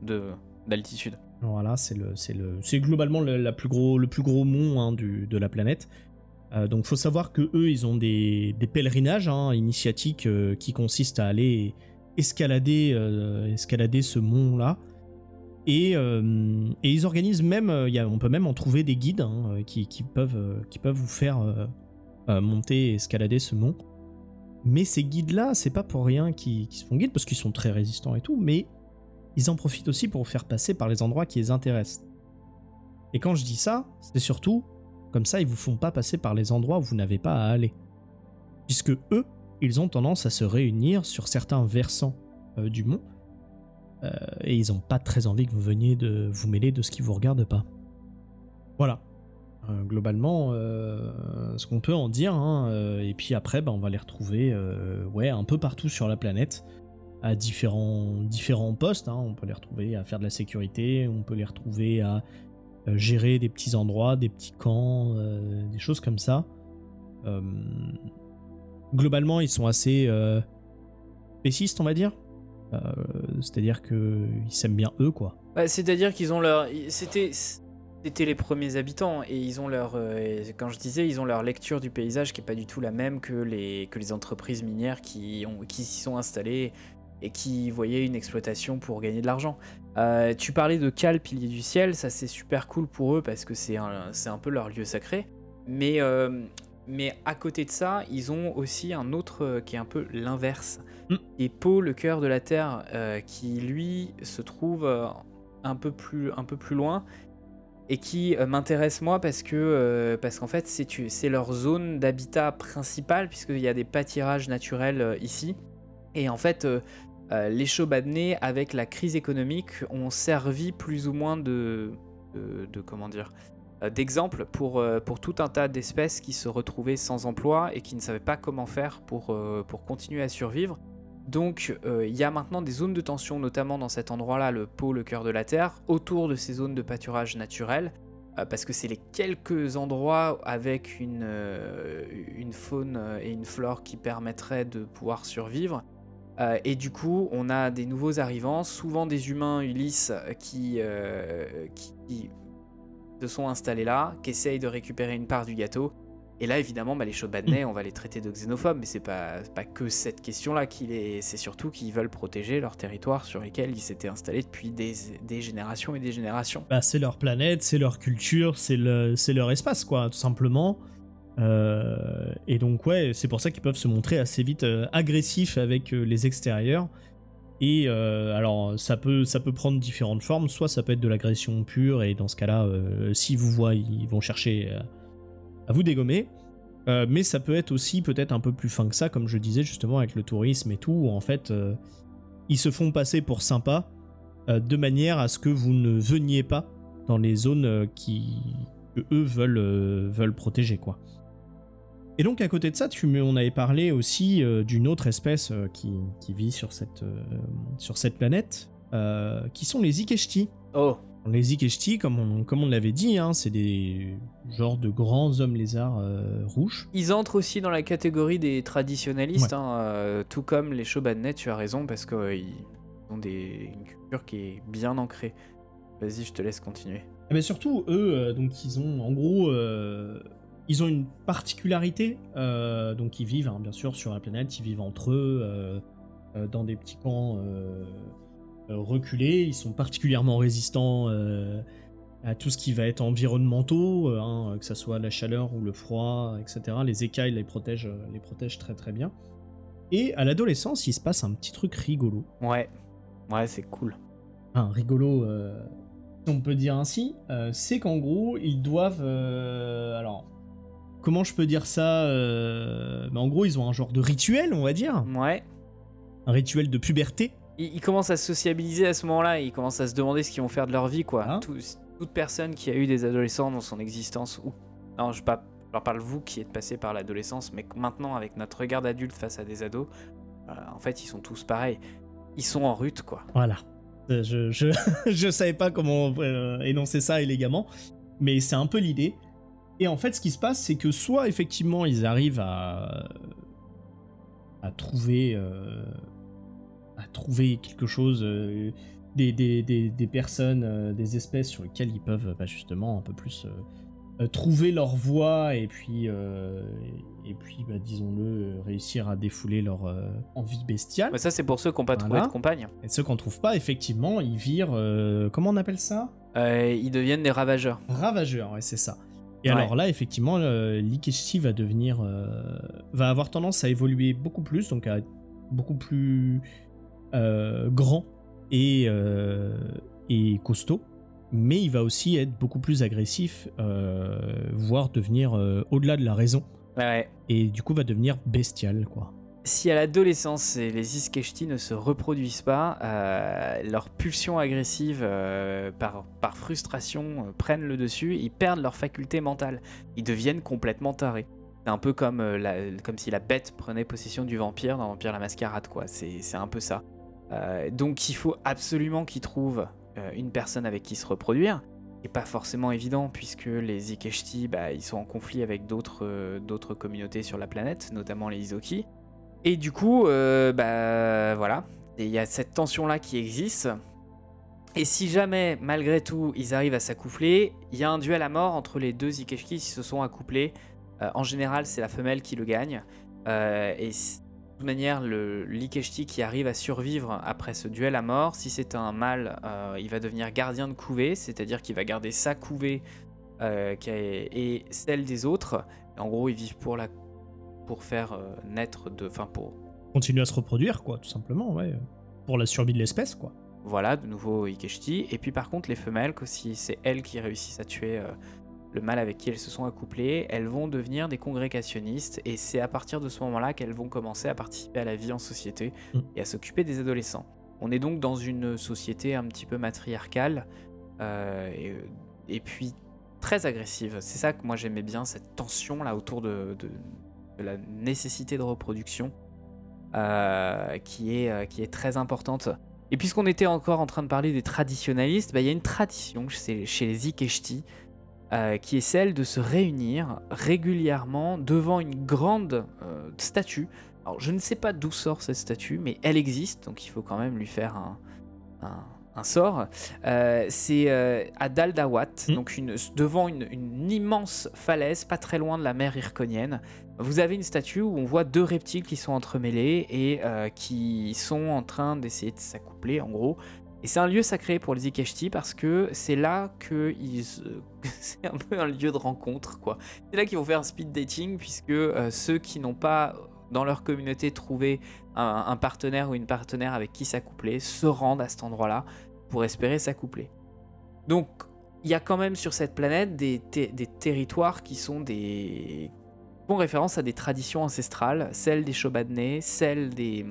d'altitude. Voilà, c'est le, le, globalement le, plus gros, le plus gros mont hein, du, de la planète. Euh, donc faut savoir que eux, ils ont des, pèlerinages hein, initiatiques euh, qui consistent à aller escalader, euh, escalader ce mont-là. Et, ils organisent même, on peut même en trouver des guides hein, qui, peuvent, qui peuvent vous faire monter et escalader ce mont. Mais ces guides-là, c'est pas pour rien qu'ils se font guides, parce qu'ils sont très résistants et tout, mais ils en profitent aussi pour vous faire passer par les endroits qui les intéressent. Et quand je dis ça, c'est surtout comme ça, ils vous font pas passer par les endroits où vous n'avez pas à aller. Puisque eux, ils ont tendance à se réunir sur certains versants euh, du mont. Euh, et ils n'ont pas très envie que vous veniez de vous mêler de ce qui vous regarde pas. Voilà. Euh, globalement, ce qu'on peut en dire. Hein, et puis après, bah, on va les retrouver ouais, un peu partout sur la planète à différents, postes. Hein. On peut les retrouver à faire de la sécurité, on peut les retrouver à gérer des petits endroits, des petits camps, euh, des choses comme ça. Euh, globalement, ils sont assez spécistes, on va dire. C'est-à-dire qu'ils s'aiment bien eux, quoi. C'est-à-dire qu'ils ont leur. C'était. Les premiers habitants et ils ont leur, quand je disais, ils ont leur lecture du paysage qui est pas du tout la même que les, que les entreprises minières qui qui s'y sont installées et qui voyaient une exploitation pour gagner de l'argent. Euh, tu parlais de Cal, pilier du ciel, ça c'est super cool pour eux parce que c'est un, un, peu leur lieu sacré. Mais, euh, mais à côté de ça, ils ont aussi un autre euh, qui est un peu l'inverse. Mm. Et Po, le cœur de la Terre, qui lui se trouve un, peu plus, un peu plus loin et qui m'intéresse moi parce que parce qu'en fait c'est leur zone d'habitat principale puisqu'il y a des pâtirages naturels ici. Et en fait, euh, les Chobadnais, avec la crise économique, ont servi plus ou moins de, dire, euh, d'exemple pour, euh, pour tout un tas d'espèces qui se retrouvaient sans emploi et qui ne savaient pas comment faire pour, pour continuer à survivre. Donc il y a maintenant des zones de tension, notamment dans cet endroit-là, le pôle, le cœur de la Terre, autour de ces zones de pâturage naturel, parce que c'est les quelques endroits avec une, une faune et une flore qui permettraient de pouvoir survivre. Euh, et du coup, on a des nouveaux arrivants, souvent des humains Ulysse qui, euh, qui, se sont installés là, qui essayent de récupérer une part du gâteau. Et là, évidemment, bah, les Chobadnais, mm. on va les traiter de xénophobes, mais c'est pas, pas que cette question-là qu'il est. C'est surtout qu'ils veulent protéger leur territoire sur lesquels ils s'étaient installés depuis des, générations et des générations. Bah, c'est leur planète, c'est leur culture, c'est le, leur espace, quoi, tout simplement. Euh, et donc ouais, c'est pour ça qu'ils peuvent se montrer assez vite euh, agressifs avec euh, les extérieurs. Et alors ça peut, ça peut prendre différentes formes, soit ça peut être de l'agression pure, et dans ce cas-là, s'ils vous voient, ils vont chercher à vous dégommer. mais ça peut être aussi peut-être un peu plus fin que ça, comme je disais justement avec le tourisme et tout, où en fait ils se font passer pour sympas, de manière à ce que vous ne veniez pas dans les zones qui, eux veulent, veulent protéger quoi. Et donc à côté de ça, tu, on avait parlé aussi euh, d'une autre espèce euh, qui, vit sur cette, euh, sur cette planète, qui sont les Ikeshti. Oh, Les Ikeshti, comme on, comme on l'avait dit, hein, c'est des genres de grands hommes lézards rouges. Ils entrent aussi dans la catégorie des traditionnalistes, hein, tout comme les Shobannet, tu as raison, parce qu'ils ont des, une culture qui est bien ancrée. Vas-y, je te laisse continuer. Mais surtout, eux, donc ils ont en gros, ils ont une particularité. donc ils vivent, hein, bien sûr, sur la planète, ils vivent entre eux, dans des petits camps euh, reculés, ils sont particulièrement résistants euh, à tout ce qui va être environnementaux, euh, hein, que ce soit la chaleur ou le froid, etc. Les écailles les protègent, les protègent très très bien. Et à l'adolescence, il se passe un petit truc rigolo. Ouais, ouais, c'est cool. Un rigolo, si on peut dire ainsi, c'est qu'en gros, ils doivent. alors, comment je peux dire ça Mais En gros, ils ont un genre de rituel, on va dire. Ouais. Un rituel de puberté ils, commencent à sociabiliser à ce moment-là, ils commencent à se demander ce qu'ils vont faire de leur vie, quoi. Hein toute personne qui a eu des adolescents dans son existence, ou non, je, pas, leur parle vous qui êtes passé par l'adolescence, mais maintenant avec notre regard d'adulte face à des ados, euh, en fait ils sont tous pareils. Ils sont en rute, quoi. Voilà. Euh, je, je, je savais pas comment euh, énoncer ça élégamment, mais c'est un peu l'idée. Et en fait, ce qui se passe, c'est que soit effectivement ils arrivent à, à trouver à trouver quelque chose, euh, des, des, des, personnes, euh, des espèces sur lesquelles ils peuvent bah, justement un peu plus euh, trouver leur voie et puis, et puis bah, disons-le, réussir à défouler leur envie bestiale. ça, c'est pour ceux qui n'ont pas trouvé de compagne. Et ceux qu'on trouve pas, effectivement, ils virent. comment on appelle ça? Ils deviennent des ravageurs. Ravageurs, ouais, c'est ça. Et alors là, effectivement, l'Ikeshi va devenir. va avoir tendance à évoluer beaucoup plus, donc à être beaucoup plus euh, grand et, euh, et costaud, mais il va aussi être beaucoup plus agressif, euh, voire devenir au-delà de la raison. Et du coup, va devenir bestial, quoi. Si à l'adolescence les Iskeshti ne se reproduisent pas, leurs pulsions agressives par, par, frustration prennent le dessus, ils perdent leur faculté mentale, ils deviennent complètement tarés. C'est un peu comme, comme si la bête prenait possession du vampire dans Vampire la Mascarade, quoi. C'est un peu ça. Euh, donc il faut absolument qu'ils trouvent euh, une personne avec qui se reproduire. Ce pas forcément évident puisque les Ikeshti, bah, ils sont en conflit avec euh, d'autres communautés sur la planète, notamment les Izoki. Et du coup, bah voilà, il y a cette tension-là qui existe. Et si jamais, malgré tout, ils arrivent à s'accoupler, il y a un duel à mort entre les deux Ikeshti qui se sont accouplés. en général, c'est la femelle qui le gagne. et toute manière, le qui arrive à survivre après ce duel à mort, si c'est un mâle, euh, il va devenir gardien de couvée, c'est-à-dire qu'il va garder sa couvée euh, et celle des autres. En gros, ils vivent pour, la, pour faire euh, naître de. Enfin, pour. Continuer à se reproduire, quoi, tout simplement, ouais. Pour la survie de l'espèce, quoi. Voilà, de nouveau Ikeshti. Et puis par contre, les femelles, si c'est elles qui réussissent à tuer le mâle avec qui elles se sont accouplées, elles vont devenir des congrégationnistes et c'est à partir de ce moment-là qu'elles vont commencer à participer à la vie en société mm. et à s'occuper des adolescents. On est donc dans une société un petit peu matriarcale euh, et, puis très agressive. C'est ça que moi j'aimais bien, cette tension là autour de, la nécessité de reproduction euh, qui, est, euh, qui est très importante. Et puisqu'on était encore en train de parler des traditionalistes, bah, il y a une tradition chez, les Ikeshti euh, qui est celle de se réunir régulièrement devant une grande euh, statue. Alors je ne sais pas d'où sort cette statue, mais elle existe, donc il faut quand même lui faire un, sort. Euh, c'est à Daldawat, hmm. donc devant une, immense falaise, pas très loin de la mer Irconienne. Vous avez une statue où on voit deux reptiles qui sont entremêlés et qui sont en train d'essayer de s'accoupler, en gros. Et c'est un lieu sacré pour les Ikeshti parce que c'est là que ils... c'est un peu un lieu de rencontre, quoi. C'est là qu'ils vont faire un speed dating puisque euh, ceux qui n'ont pas dans leur communauté trouvé un, partenaire ou une partenaire avec qui s'accoupler se rendent à cet endroit-là pour espérer s'accoupler. Donc il y a quand même sur cette planète des, des territoires qui sont des font référence à des traditions ancestrales, celles des Shobadne, celles des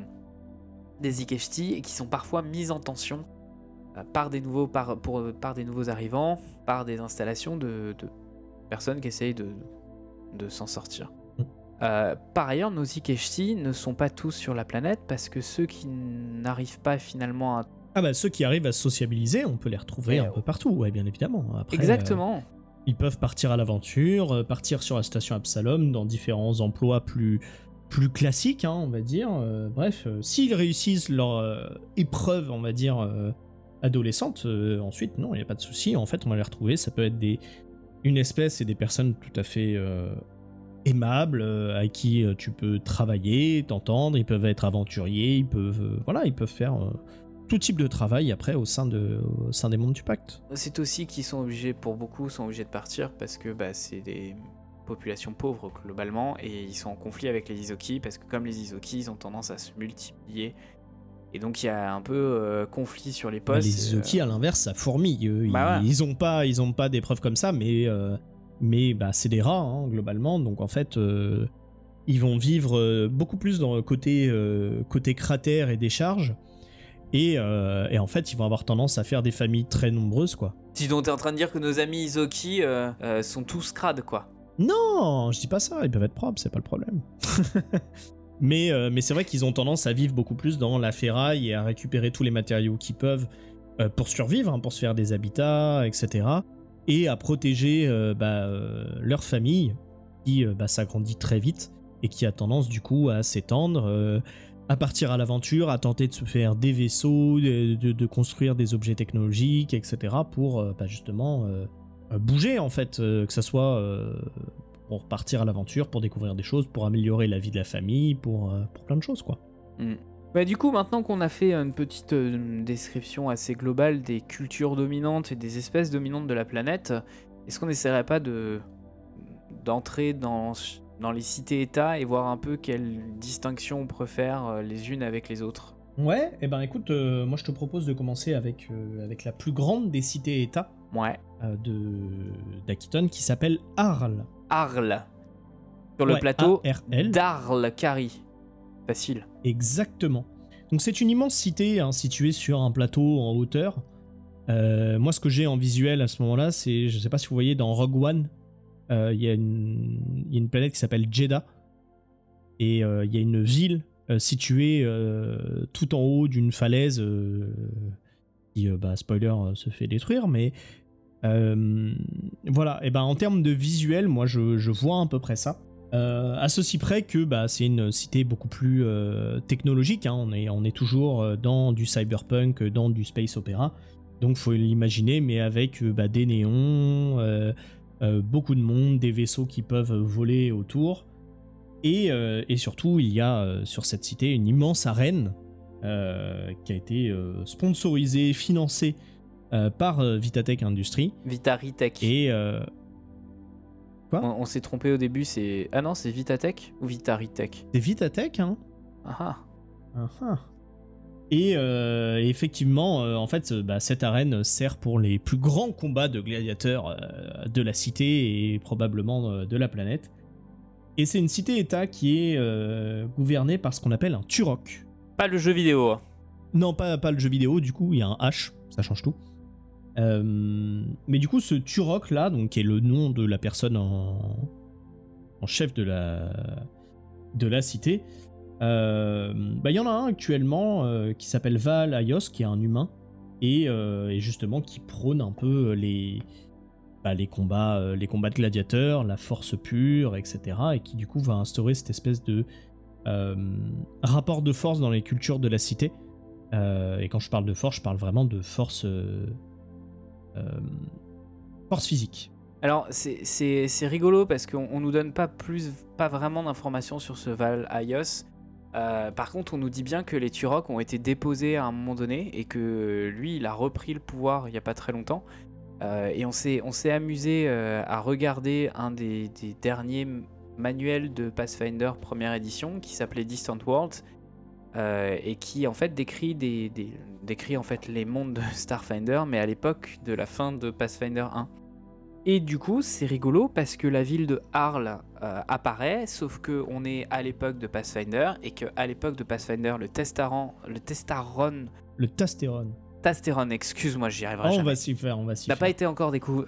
des Ikeshti et qui sont parfois mises en tension euh, par des nouveaux, par, pour, par des nouveaux arrivants, par des installations de, personnes qui essayent de, de s'en sortir. Mm. Euh, par ailleurs, nos Ikeshti ne sont pas tous sur la planète parce que ceux qui n'arrivent pas finalement à Ah bah ceux qui arrivent à se sociabiliser, on peut les retrouver Et, un euh, peu partout, ouais, bien évidemment. Après, euh, Exactement. Ils peuvent partir à l'aventure, euh, partir sur la station Absalom dans différents emplois plus, plus classiques, hein, on va dire. Euh, bref, euh, s'ils réussissent leur épreuve, on va dire, adolescente, ensuite, non, il n'y a pas de souci. En fait, on va les retrouver. Ça peut être des, une espèce et des personnes tout à fait aimables, avec qui tu peux travailler, t'entendre. Ils peuvent être aventuriers, ils peuvent, voilà, ils peuvent faire tout type de travail après au sein, de, au sein des mondes du pacte. C'est aussi qu'ils sont obligés, pour beaucoup, sont obligés de partir parce que bah, c'est des populations pauvres globalement et ils sont en conflit avec les Izoki parce que comme les Izoki, ils ont tendance à se multiplier. Et donc il y a un peu euh, conflit sur les postes. les Izuki, à l'inverse, ça fourmille. Eux, Bah ils, ouais. ils ont pas, ils ont pas d'épreuves comme ça, mais, euh, mais bah, c'est des rats hein, globalement. Donc en fait, euh, ils vont vivre euh, beaucoup plus dans le côté, euh, côté cratère et décharge. Et, euh, et en fait, ils vont avoir tendance à faire des familles très nombreuses, quoi. Si donc t'es en train de dire que nos amis Izoki euh, euh, sont tous crades quoi. Non, je dis pas ça, ils peuvent être propres, c'est pas le problème. mais euh, mais c'est vrai qu'ils ont tendance à vivre beaucoup plus dans la ferraille et à récupérer tous les matériaux qu'ils peuvent euh, pour survivre, hein, pour se faire des habitats, etc. Et à protéger bah, leur famille qui bah, s'agrandit très vite et qui a tendance du coup à s'étendre, à partir à l'aventure, à tenter de se faire des vaisseaux, de, construire des objets technologiques, etc. pour euh, bah, justement euh, bouger en fait, euh, que ce soit pour partir à l'aventure, pour découvrir des choses, pour améliorer la vie de la famille, pour, plein de choses quoi. Bah, du coup, maintenant qu'on a fait une petite description assez globale des cultures dominantes et des espèces dominantes de la planète, est-ce qu'on n'essaierait pas de d'entrer dans, dans les cités-États et voir un peu quelles distinctions on faire euh, les unes avec les autres Ouais, et ben écoute, euh, moi je te propose de commencer avec, euh, avec la plus grande des cités-États Ouais. euh, de d'Aquiton qui s'appelle Arles. Arles. Sur le plateau A-R-L. d'Arles-Cari. Facile. Exactement. Donc c'est une immense cité hein, située sur un plateau en hauteur. Moi ce que j'ai en visuel à ce moment-là, c'est, je sais pas si vous voyez dans Rogue One, euh, il y, a une- planète qui s'appelle Jeddah. Et euh, il y a une ville euh, située tout en haut d'une falaise qui, bah, spoiler, se fait détruire. Mais voilà, et ben en termes de visuel, moi je, vois à peu près ça. À ceci près que bah, c'est une cité beaucoup plus technologique. hein. On, est, toujours dans du cyberpunk, dans du space opéra. Donc faut l'imaginer, mais avec bah, des néons, euh, beaucoup de monde, des vaisseaux qui peuvent voler autour. Et, euh, et surtout, il y a euh, sur cette cité une immense arène qui a été sponsorisée, financée par Vitatech Industries. Vitaritech. Et quoi? On, on s'est trompé au début, c'est. Ah non, c'est Vitatech ou Vitaritech? C'est Vitatech, hein Ah ah. Ah ah. Et euh, effectivement, euh, en fait, euh, bah, cette arène sert pour les plus grands combats de gladiateurs euh, de la cité et probablement de la planète. Et c'est une cité-État qui est gouvernée par ce qu'on appelle un Turok. Pas le jeu vidéo. hein. Non, pas, pas le jeu vidéo, du coup, il y a un H, ça change tout. Mais du coup, ce Turok là, donc, qui est le nom de la personne en, en chef de la, de la cité, bah, il y en a un actuellement euh, qui s'appelle Val Ayos, qui est un humain, et, euh, justement qui prône un peu les, bah, les, combats, euh, les combats de gladiateurs, la force pure, etc. Et qui du coup va instaurer cette espèce de euh, rapport de force dans les cultures de la cité. Euh, et quand je parle de force, je parle vraiment de force, euh, euh, force physique. Alors, c'est- rigolo parce qu'on on nous donne pas plus, pas vraiment d'informations sur ce Val Ayos. Euh, par contre, on nous dit bien que les Turok ont été déposés à un moment donné et que lui, il a repris le pouvoir il y a pas très longtemps. Euh, et on s'est amusé euh, à regarder un des, derniers manuels de Pathfinder première édition qui s'appelait Distant Worlds et qui en fait décrit décrit les mondes de Starfinder mais à l'époque de la fin de Pathfinder 1. Et du coup, c'est rigolo parce que la ville de Arles euh, apparaît, sauf que on est à l'époque de Pathfinder et que à l'époque de Pathfinder, le Testaron, le Testaron, Le Tastéron. Tasteron, excuse-moi, j'y arriverai on jamais, va s'y faire, on va s'y n'a faire. pas été encore découvert.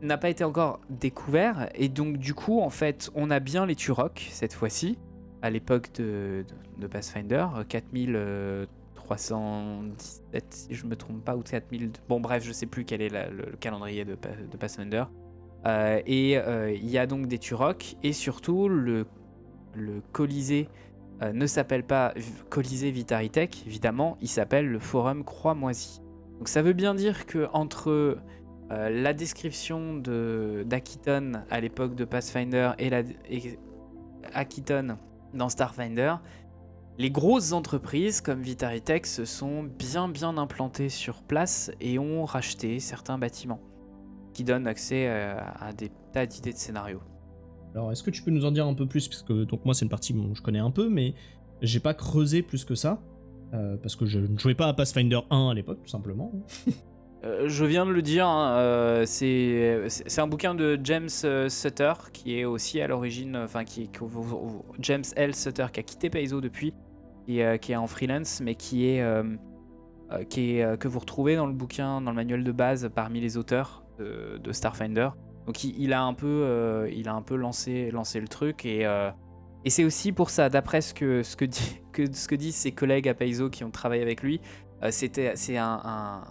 N'a pas été encore découvert et donc du coup en fait on a bien les Turok cette fois-ci à l'époque de, de, de Pathfinder euh, 4317 si je me trompe pas ou 4000. Bon bref, je sais plus quel est le, calendrier de, de Pathfinder. Euh, et euh, il y a donc des Turok et surtout le, Colisée ne s'appelle pas Colisée Vitaritech, évidemment, il s'appelle le Forum Croix-Moisie. Donc ça veut bien dire que entre la description de à l'époque de Pathfinder et, la, dans Starfinder, les grosses entreprises comme Vitaritech se sont bien bien implantées sur place et ont racheté certains bâtiments qui donnent accès euh, à, des tas d'idées de scénarios. Alors est-ce que tu peux nous en dire un peu plus? Parce que donc moi c'est une partie que je connais un peu mais j'ai pas creusé plus que ça. Euh, parce que je ne jouais pas à Pathfinder 1 à l'époque tout simplement. Euh, je viens de le dire, hein, c'est un bouquin de James Sutter qui est aussi à l'origine, enfin qui James L. Sutter qui a quitté Paizo depuis, euh, qui est, en freelance, mais qui est, euh, euh, qui est que vous retrouvez dans le bouquin, dans le manuel de base parmi les auteurs de, Starfinder. Donc il, a un peu, il a un peu lancé, lancé le truc et, et c'est aussi pour ça, d'après ce que, ce, que, ce que disent ses collègues à Paizo qui ont travaillé avec lui, c'était c'est un,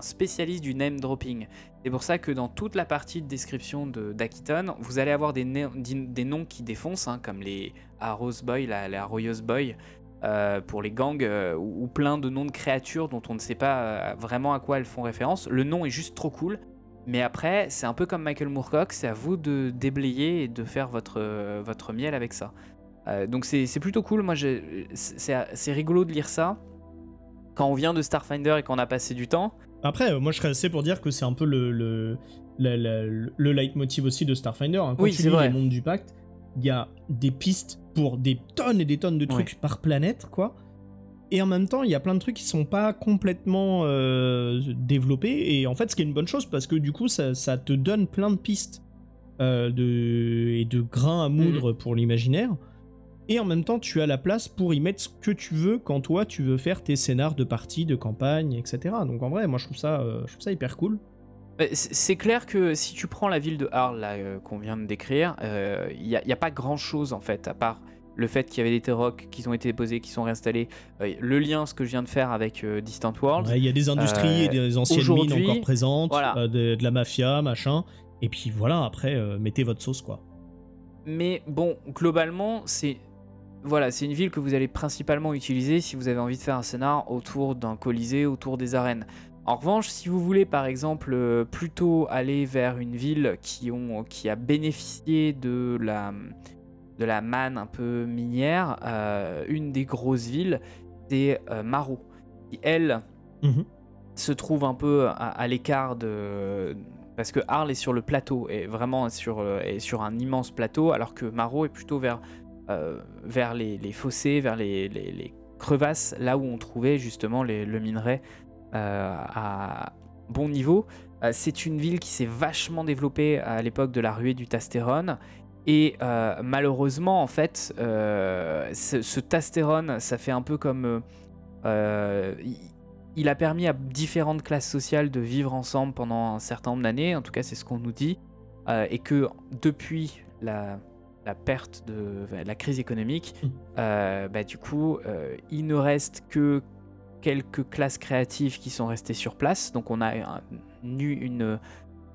spécialiste du name dropping. C'est pour ça que dans toute la partie de description d'Akiton, vous allez avoir des, des noms qui défoncent, hein, comme les Arrows Boy, la, les Arroyos Boy, euh, pour les gangs euh, ou, plein de noms de créatures dont on ne sait pas euh, vraiment à quoi elles font référence. Le nom est juste trop cool. Mais après, c'est un peu comme Michael Moorcock, c'est à vous de déblayer et de faire votre, votre miel avec ça. donc c'est plutôt cool, moi c'est rigolo de lire ça. Quand on vient de Starfinder et qu'on a passé du temps. Après, moi je serais assez pour dire que c'est un peu le, le, le, leitmotiv aussi de Starfinder. Hein. Quand oui, c'est vrai. le monde du pacte, il y a des pistes pour des tonnes et des tonnes de trucs par planète, quoi. Et en même temps, il y a plein de trucs qui sont pas complètement euh, développés. Et en fait, ce qui est une bonne chose, parce que du coup, ça, te donne plein de pistes euh, de, et de grains à moudre mhm. pour l'imaginaire. Et en même temps, tu as la place pour y mettre ce que tu veux quand toi, tu veux faire tes scénars de partie, de campagne, etc. Donc en vrai, moi, je trouve ça, euh, je trouve ça hyper cool. C'est clair que si tu prends la ville de Arles euh, qu'on vient de décrire, il euh, n'y a, pas grand chose en fait, à part le fait qu'il y avait des T-Rock qui ont été déposés, qui sont réinstallés, euh, le lien, ce que je viens de faire avec Distant World. Il y a des industries et des anciennes mines encore présentes, de, la mafia, machin. Et puis voilà, après, mettez votre sauce quoi. Mais bon, globalement, c'est voilà, c'est une ville que vous allez principalement utiliser si vous avez envie de faire un scénar autour d'un colisée, autour des arènes. En revanche, si vous voulez par exemple euh, plutôt aller vers une ville qui, ont, qui a bénéficié de la, de la manne un peu minière, euh, une des grosses villes, c'est euh, Maro, qui elle mhm. se trouve un peu à, l'écart de... Parce que Arles est sur le plateau, et vraiment sur, est sur un immense plateau, alors que Maro est plutôt vers, vers les, fossés, vers les, les, crevasses, là où on trouvait justement le minerai à bon niveau. Euh, c'est une ville qui s'est vachement développée à l'époque de la ruée du Tastérone. Et euh, malheureusement, en fait, ce, ce, Tastérone, ça fait un peu comme... il a permis à différentes classes sociales de vivre ensemble pendant un certain nombre d'années, en tout cas c'est ce qu'on nous dit, et que depuis la, la perte de la crise économique, mmh. bah, du coup, il ne reste que quelques classes créatives qui sont restées sur place. Donc on a une,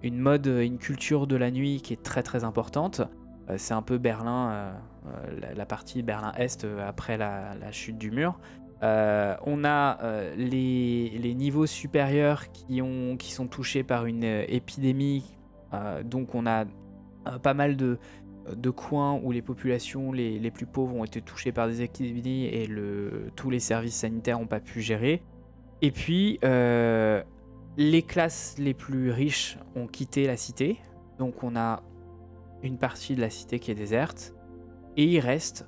une mode, une culture de la nuit qui est très très importante. Euh, c'est un peu Berlin, euh, euh, la, partie Berlin-Est après la, chute du mur. on a les, niveaux supérieurs qui, ont, qui sont touchés par une épidémie. donc on a pas mal de, de coins où les populations les, plus pauvres ont été touchées par des épidémies et le, tous les services sanitaires n'ont pas pu gérer. Et puis, euh, les classes les plus riches ont quitté la cité. Donc on a une partie de la cité qui est déserte. Et il reste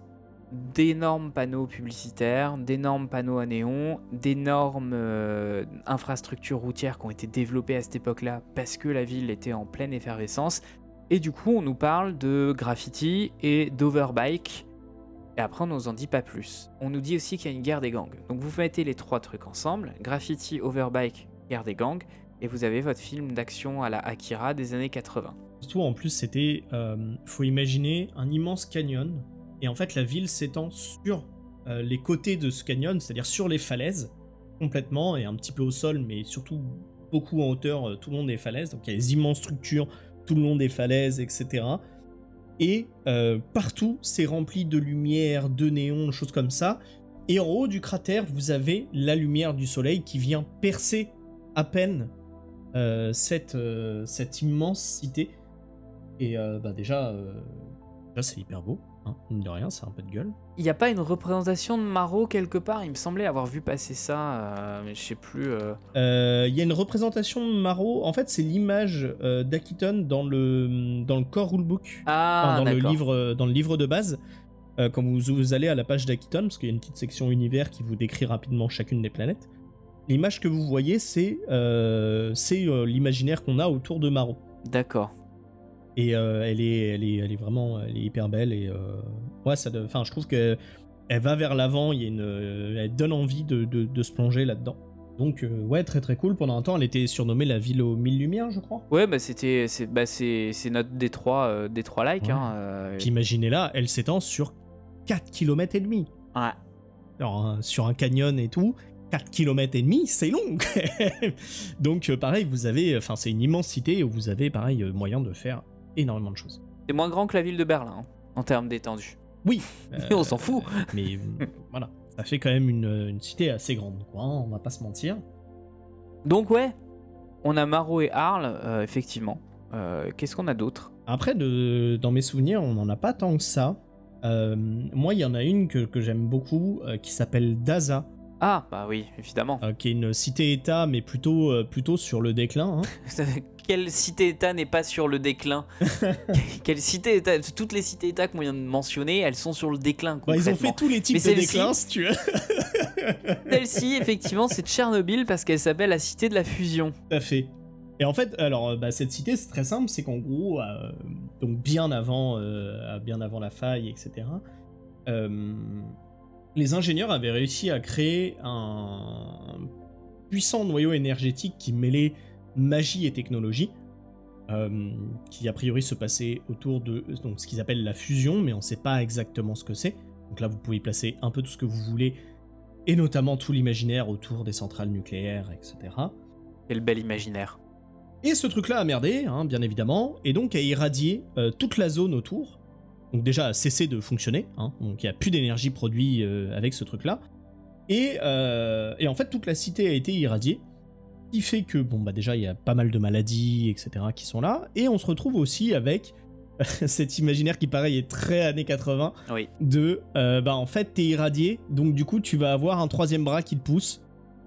d'énormes panneaux publicitaires, d'énormes panneaux à néon, d'énormes euh, infrastructures routières qui ont été développées à cette époque-là parce que la ville était en pleine effervescence, et du coup, on nous parle de graffiti et d'overbike. Et après, on nous en dit pas plus. On nous dit aussi qu'il y a une guerre des gangs. Donc vous mettez les trois trucs ensemble, graffiti, overbike, guerre des gangs, et vous avez votre film d'action à la Akira des années 80. Surtout en plus, c'était, euh, faut imaginer un immense canyon, et en fait la ville s'étend sur euh, les côtés de ce canyon, c'est-à-dire sur les falaises. complètement et un petit peu au sol, mais surtout beaucoup en hauteur tout le long des falaises. Donc il y a des immenses structures tout le long des falaises, etc. Et partout, c'est rempli de lumière, de néons, de choses comme ça. Et en haut du cratère, vous avez la lumière du soleil qui vient percer à peine cette, cette immense cité. Et bah déjà, déjà c'est hyper beau. Hein, mine de rien, c'est un peu de gueule. Il n'y a pas une représentation de Maro quelque part? Il me semblait avoir vu passer ça, euh, mais je sais plus. Euh. Euh, il y a une représentation de Maro. En fait, c'est l'image d'Akiton dans le dans le core rulebook, ah, dans le livre dans le livre de base. quand vous, vous, allez à la page d'Akiton, parce qu'il y a une petite section univers qui vous décrit rapidement chacune des planètes. L'image que vous voyez, c'est c'est l'imaginaire qu'on a autour de Maro. D'accord. Et euh, elle, est, elle, est, elle est vraiment elle est hyper belle. Et euh, ouais, ça, enfin, je trouve que elle va vers l'avant. Il y a une, euh, elle donne envie de, de, se plonger là-dedans. Donc ouais, très très cool. Pendant un temps, elle était surnommée la ville aux mille lumières, je crois. Ouais, bah c'était c'est bah, notre Détroit, Détroit like. Hein, imaginez là, elle s'étend sur 4 km et demi. Ouais. Alors, sur un canyon et tout, 4 km et demi, c'est long. Donc pareil, vous avez enfin c'est une immense cité où vous avez pareil moyen de faire énormément de choses. C'est moins grand que la ville de Berlin, hein, en termes d'étendue. Oui. on s'en fout. Euh, mais euh, voilà, ça fait quand même une, cité assez grande, quoi, hein, on va pas se mentir. Donc ouais, on a Maro et Arles, euh, effectivement. Qu'est-ce qu'on a d'autre? Après, de, dans mes souvenirs, on n'en a pas tant que ça. moi, il y en a une que, que j'aime beaucoup, qui s'appelle Daza. Ah, bah oui, évidemment. qui est une cité-État, mais plutôt, plutôt sur le déclin. Hein. quelle cité-État n'est pas sur le déclin Quelle cité-État Toutes les cités-États qu'on vient de mentionner, elles sont sur le déclin. Bah, ils ont fait tous les types de déclin, si tu veux. Celle-ci, effectivement, c'est Tchernobyl parce qu'elle s'appelle la cité de la fusion. Tout à fait. Et en fait, alors, bah, cette cité, c'est très simple, c'est qu'en gros, euh, donc bien avant, euh, bien avant la faille, etc., euh, les ingénieurs avaient réussi à créer un puissant noyau énergétique qui mêlait magie et technologie, euh, qui a priori se passait autour de donc, ce qu'ils appellent la fusion, mais on ne sait pas exactement ce que c'est. Donc là, vous pouvez placer un peu tout ce que vous voulez, et notamment tout l'imaginaire autour des centrales nucléaires, etc. Quel bel imaginaire. Et ce truc-là a merdé, hein, bien évidemment, et donc a irradié euh, toute la zone autour. Donc déjà a cessé de fonctionner, hein, donc il n'y a plus d'énergie produite euh, avec ce truc-là. Et, et, en fait, toute la cité a été irradiée qui fait que, bon, bah déjà, il y a pas mal de maladies, etc., qui sont là, et on se retrouve aussi avec cet imaginaire qui, pareil, est très années 80, oui. de, euh, bah en fait, t'es irradié, donc du coup, tu vas avoir un troisième bras qui te pousse,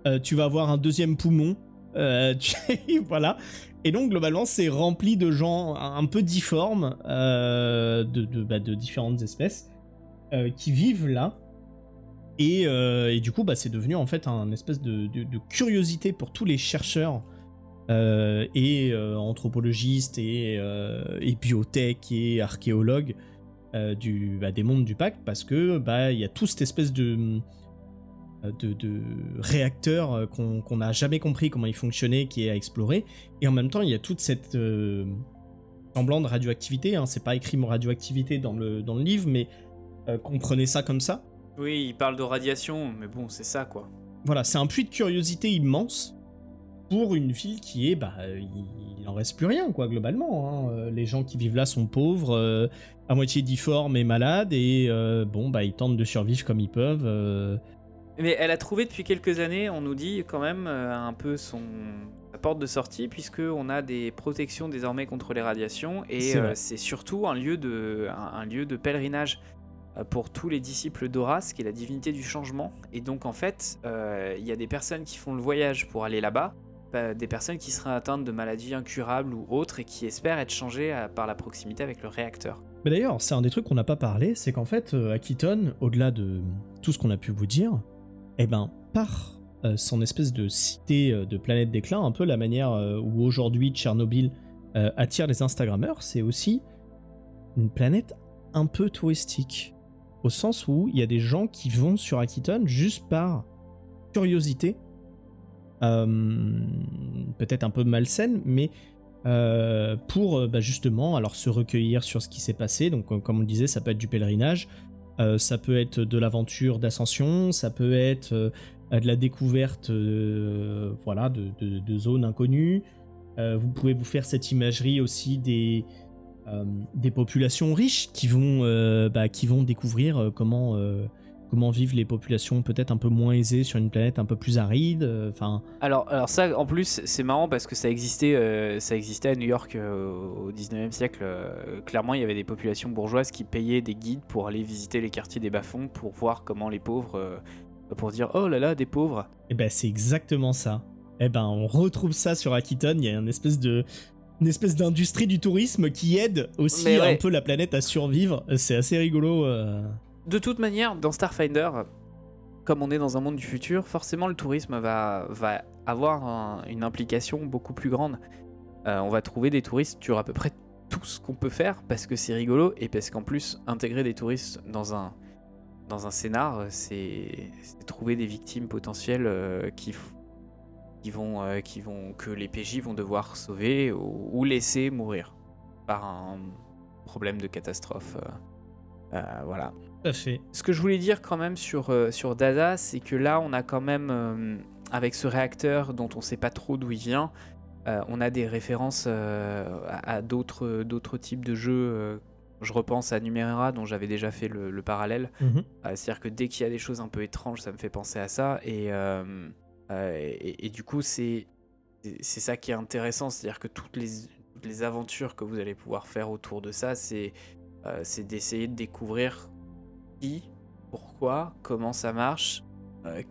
euh, tu vas avoir un deuxième poumon, euh, voilà. Et donc, globalement, c'est rempli de gens un peu difformes, de, de, bah, de différentes espèces, qui vivent là, euh, et, du coup, bah, c'est devenu en fait un espèce de, curiosité pour tous les chercheurs euh, et euh, anthropologistes et, biotech et archéologues du, bah, des mondes du pacte parce que bah il y a toute cette espèce de réacteurs qu'on n'a jamais compris comment ils fonctionnaient, qui est à explorer. Et en même temps, il y a toute cette semblant de radioactivité. Hein. C'est pas écrit radioactivité dans le, dans le livre, mais comprenez ça comme ça. Oui, il parle de radiation, mais bon, c'est ça quoi. Voilà, c'est un puits de curiosité immense pour une ville qui est, bah, il, n'en reste plus rien quoi, globalement. Hein. Euh, les gens qui vivent là sont pauvres, euh, à moitié difformes et malades, et euh, bon, bah, ils tentent de survivre comme ils peuvent. Mais elle a trouvé depuis quelques années, on nous dit quand même un peu son sa porte de sortie, puisque on a des protections désormais contre les radiations, et c'est surtout un lieu de, un lieu de pèlerinage. Euh, pour tous les disciples d'Horace, qui est la divinité du changement. Et donc en fait, euh, il y a des personnes qui font le voyage pour aller là-bas, bah, des personnes qui seraient atteintes de maladies incurables ou autres et qui espèrent être changées euh, par la proximité avec le réacteur. Mais d'ailleurs, c'est un des trucs qu'on n'a pas parlé, c'est qu'en fait, Akiton, au-delà de tout ce qu'on a pu vous dire, eh ben, par son espèce de cité de planète déclin, un peu la manière où aujourd'hui Tchernobyl attire les Instagrammeurs, c'est aussi une planète un peu touristique au sens où il y a des gens qui vont sur Akiton juste par curiosité, euh, peut-être un peu malsaine, mais euh, pour euh, bah, justement alors se recueillir sur ce qui s'est passé. Donc comme on le disait, ça peut être du pèlerinage, ça peut être de l'aventure d'ascension, ça peut être de la découverte voilà, de, de, zones inconnues. vous pouvez vous faire cette imagerie aussi des, des populations riches qui vont, bah, qui vont découvrir comment comment vivent les populations peut-être un peu moins aisées sur une planète un peu plus aride. Euh, enfin. alors, alors ça, en plus, c'est marrant parce que ça existait, euh, ça existait à New York euh, au 19e siècle. clairement, il y avait des populations bourgeoises qui payaient des guides pour aller visiter les quartiers des bas-fonds pour voir comment les pauvres, pour dire oh là là, des pauvres. Et eh ben, c'est exactement ça. Et eh ben, on retrouve ça sur Akiton. Il y a une espèce de une espèce d'industrie du tourisme qui aide aussi un peu la planète à survivre. C'est assez rigolo de toute manière, dans Starfinder, comme on est dans un monde du futur, forcément le tourisme va, va avoir une implication beaucoup plus grande. Euh, on va trouver des touristes sur à peu près tout ce qu'on peut faire parce que c'est rigolo et parce qu'en plus, intégrer des touristes dans un, dans un scénar, c'est trouver des victimes potentielles euh, qui, qui, vont, euh, qui vont, que les PJ vont devoir sauver ou, laisser mourir par un problème de catastrophe. voilà. fait. Ce que je voulais dire quand même sur, euh, sur Dada, c'est que là, on a quand même, euh, avec ce réacteur dont on sait pas trop d'où il vient, euh, on a des références à, d'autres, d'autres types de jeux. je repense à Numenera, dont j'avais déjà fait le, parallèle. Mhm. c'est-à-dire que dès qu'il y a des choses un peu étranges, ça me fait penser à ça. Et, et, du coup, c'est, c'est ça qui est intéressant. C'est-à-dire que toutes les, les aventures que vous allez pouvoir faire autour de ça, c'est, c'est d'essayer de découvrir pourquoi, comment ça marche, euh,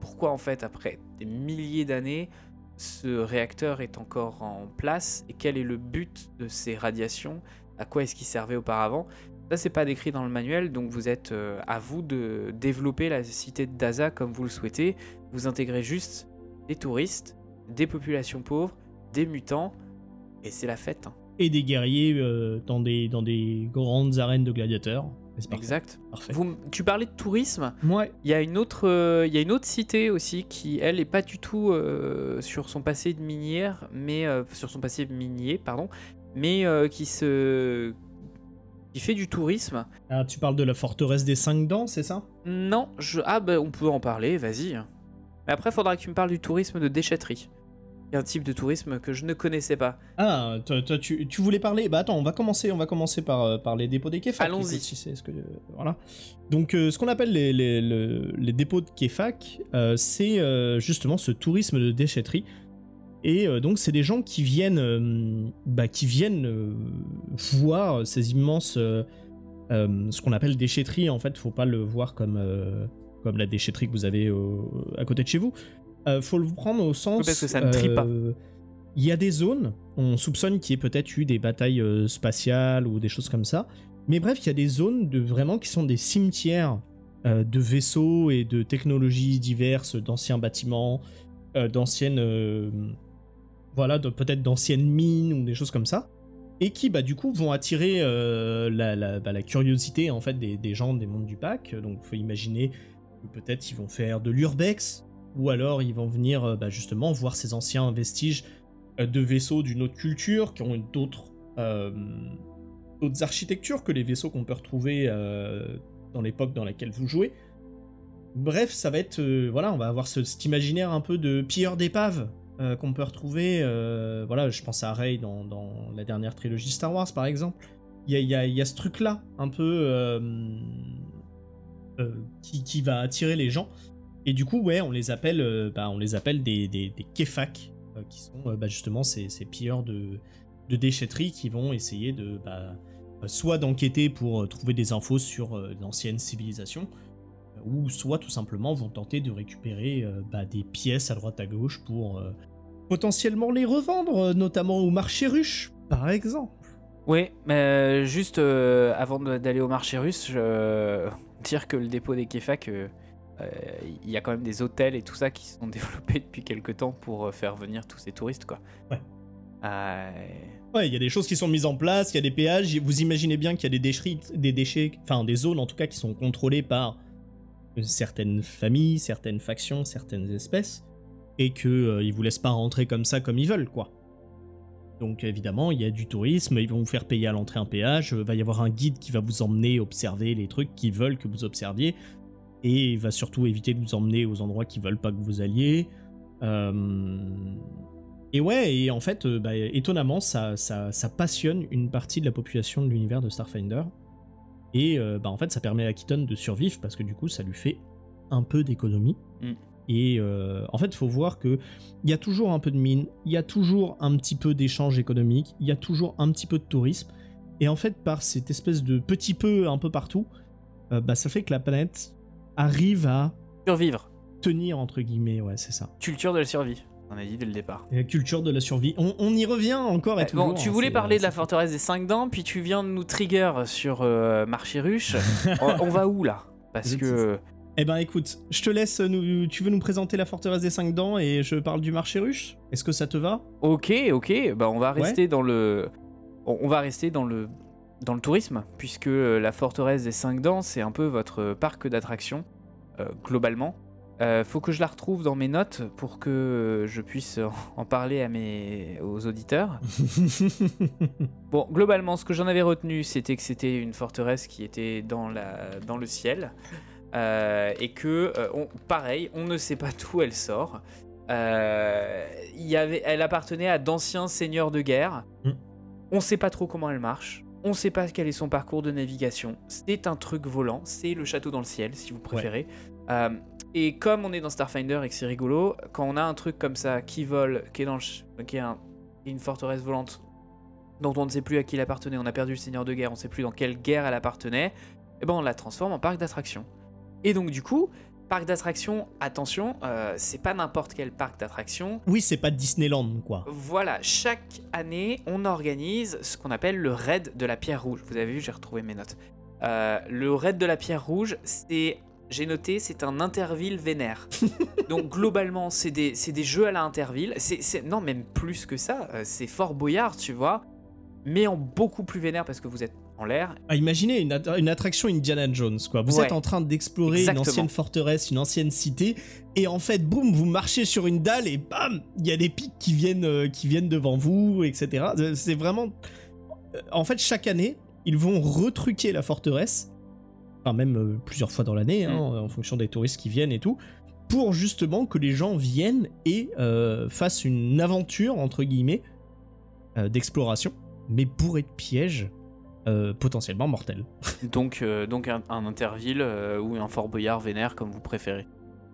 pourquoi en fait après des milliers d'années ce réacteur est encore en place et quel est le but de ces radiations, à quoi est-ce qu'il servait auparavant. Ça c'est pas décrit dans le manuel, donc vous êtes euh, à vous de développer la cité de Daza comme vous le souhaitez. Vous intégrez juste des touristes, des populations pauvres, des mutants, et c'est la fête. Hein. Et des guerriers euh, dans, des, dans des grandes arènes de gladiateurs. Exact. tu parlais de tourisme. Ouais. Il y a une autre, euh, il y a une autre cité aussi qui, elle, est pas du tout euh, sur son passé de minière, mais euh, sur son passé minier, pardon, mais qui se, qui fait du tourisme. Ah, tu parles de la forteresse des cinq dents, c'est ça? Non, je, ah ben on peut en parler, vas-y. Mais après, il faudra que tu me parles du tourisme de déchetterie un type de tourisme que je ne connaissais pas. Ah, toi, tu, voulais parler Bah attends, on va commencer, on va commencer par, euh, par les dépôts des Kefak. Allons-y. ce que, voilà. Donc, euh, ce qu'on appelle les, les, dépôts de Kefak, euh, c'est justement ce tourisme de déchetterie. Et donc, c'est des gens qui viennent, bah, qui viennent voir ces immenses, ce qu'on appelle déchetterie. En fait, faut pas le voir comme comme la déchetterie que vous avez à côté de chez vous. Euh, faut le prendre au sens. parce que ça ne trie pas. Euh, il y a des zones, on soupçonne qu'il y ait peut-être eu des batailles euh, spatiales ou des choses comme ça. Mais bref, il y a des zones de vraiment qui sont des cimetières de vaisseaux et de technologies diverses, d'anciens bâtiments, d'anciennes, voilà, peut-être d'anciennes mines ou des choses comme ça, et qui, bah, du coup, vont attirer la, bah, la, curiosité en fait des, des, gens des mondes du pack. Donc, faut imaginer peut-être ils vont faire de l'urbex, ou alors ils vont venir euh, bah, justement voir ces anciens vestiges euh, de vaisseaux d'une autre culture qui ont euh, d'autres architectures que les vaisseaux qu'on peut retrouver dans l'époque dans laquelle vous jouez. Bref, ça va être voilà, on va avoir cet imaginaire un peu de pilleur d'épave qu'on peut retrouver. voilà, je pense à Rey dans, la dernière trilogie Star Wars par exemple. Il y a, ce truc là un peu qui, qui, va attirer les gens. Et du coup, ouais, on les appelle, euh, bah, on les appelle des, des, kefak, euh, qui sont euh, bah, justement ces, ces pilleurs de, de, déchetterie qui vont essayer de bah, soit d'enquêter pour trouver des infos sur l'ancienne civilisation, ou soit tout simplement vont tenter de récupérer des pièces à droite à gauche pour potentiellement les revendre, notamment au marché ruche, par exemple. Oui, mais juste avant d'aller au marché russe, je dire que le dépôt des Kefak, euh, il y a quand même des hôtels et tout ça qui sont développés depuis quelques temps pour euh, faire venir tous ces touristes, quoi. Ouais. Euh, ouais, il y a des choses qui sont mises en place, il y a des péages. Vous imaginez bien qu'il y a des déchets, des déchets, enfin des zones en tout cas qui sont contrôlées par certaines familles, certaines factions, certaines espèces, et que ils vous laissent pas rentrer comme ça comme ils veulent, quoi. Donc évidemment, il y a du tourisme, ils vont vous faire payer à l'entrée un péage, il va y avoir un guide qui va vous emmener observer les trucs qu'ils veulent que vous observiez. et va surtout éviter de vous emmener aux endroits qui veulent pas que vous alliez. Et ouais, et en fait, bah, étonnamment, ça, passionne une partie de la population de l'univers de Starfinder. Et bah, en fait, ça permet à Keaton de survivre parce que du coup, ça lui fait un peu d'économie. Mm. Et euh, en fait, il faut voir que il y a toujours un peu de mine, il y a toujours un petit peu d'échange économique, il y a toujours un petit peu de tourisme. Et en fait, par cette espèce de petit peu un peu partout, euh, bah, ça fait que la planète arrive à survivre, tenir entre guillemets, ouais, c'est ça. Culture de la survie. On a dit dès le départ. la culture de la survie. On, y revient encore et toujours. Bon, tu hein, voulais parler de la forteresse des 5 dents, puis tu viens de nous trigger sur euh, Marché Ruche. on, va où là? Parce que eh ben écoute, je te laisse, nous, tu veux nous présenter la forteresse des 5 dents et je parle du marché ruche Est-ce que ça te va? Ok, ok, bah on va rester dans le... On va rester dans le, dans le tourisme, puisque euh, la forteresse des 5 dents, c'est un peu votre parc d'attractions, euh, globalement. Euh, faut que je la retrouve dans mes notes pour que je puisse en parler à mes aux auditeurs. bon, globalement, ce que j'en avais retenu, c'était que c'était une forteresse qui était dans la dans le ciel. Euh, et que, euh, pareil, on ne sait pas d'où elle sort. Euh, y avait, elle appartenait à d'anciens seigneurs de guerre. Mm. On ne sait pas trop comment elle marche. On ne sait pas quel est son parcours de navigation. C'est un truc volant. C'est le château dans le ciel, si vous préférez. et comme on est dans Starfinder et que c'est rigolo, quand on a un truc comme ça qui vole, qui est dans qui est une forteresse volante dont on ne sait plus à qui elle appartenait, on a perdu le seigneur de guerre, on ne sait plus dans quelle guerre elle appartenait, et eh ben on la transforme en parc d'attractions. Et donc du coup, parc d'attractions, attention, euh, c'est pas n'importe quel parc d'attractions. Oui, c'est pas Disneyland, quoi. Voilà, chaque année, on organise ce qu'on appelle le raid de la pierre rouge. Vous avez vu, j'ai retrouvé mes notes. Euh, le raid de la pierre rouge, c'est j'ai noté, c'est un Interville vénère. Donc globalement, c'est des, des, jeux à la Interville. C'est, non, même plus que ça. Euh, c'est Fort Boyard, tu vois. Mais en beaucoup plus vénère parce que vous êtes en l'air. Ah, imaginez une, une, attraction Indiana Jones, quoi. Vous êtes en train d'explorer une ancienne forteresse, une ancienne cité, et en fait, boum, vous marchez sur une dalle et bam, il y a des pics qui viennent, euh, qui viennent devant vous, etc. Euh, c'est vraiment. Euh, en fait, chaque année, ils vont retruquer la forteresse, enfin même plusieurs fois dans l'année, hein, mm. en fonction des touristes qui viennent et tout, pour justement que les gens viennent et fassent une aventure entre guillemets d'exploration, mais bourrée de pièges euh, potentiellement mortel. donc, euh, donc un, Interville euh, ou un Fort Boyard vénère, comme vous préférez.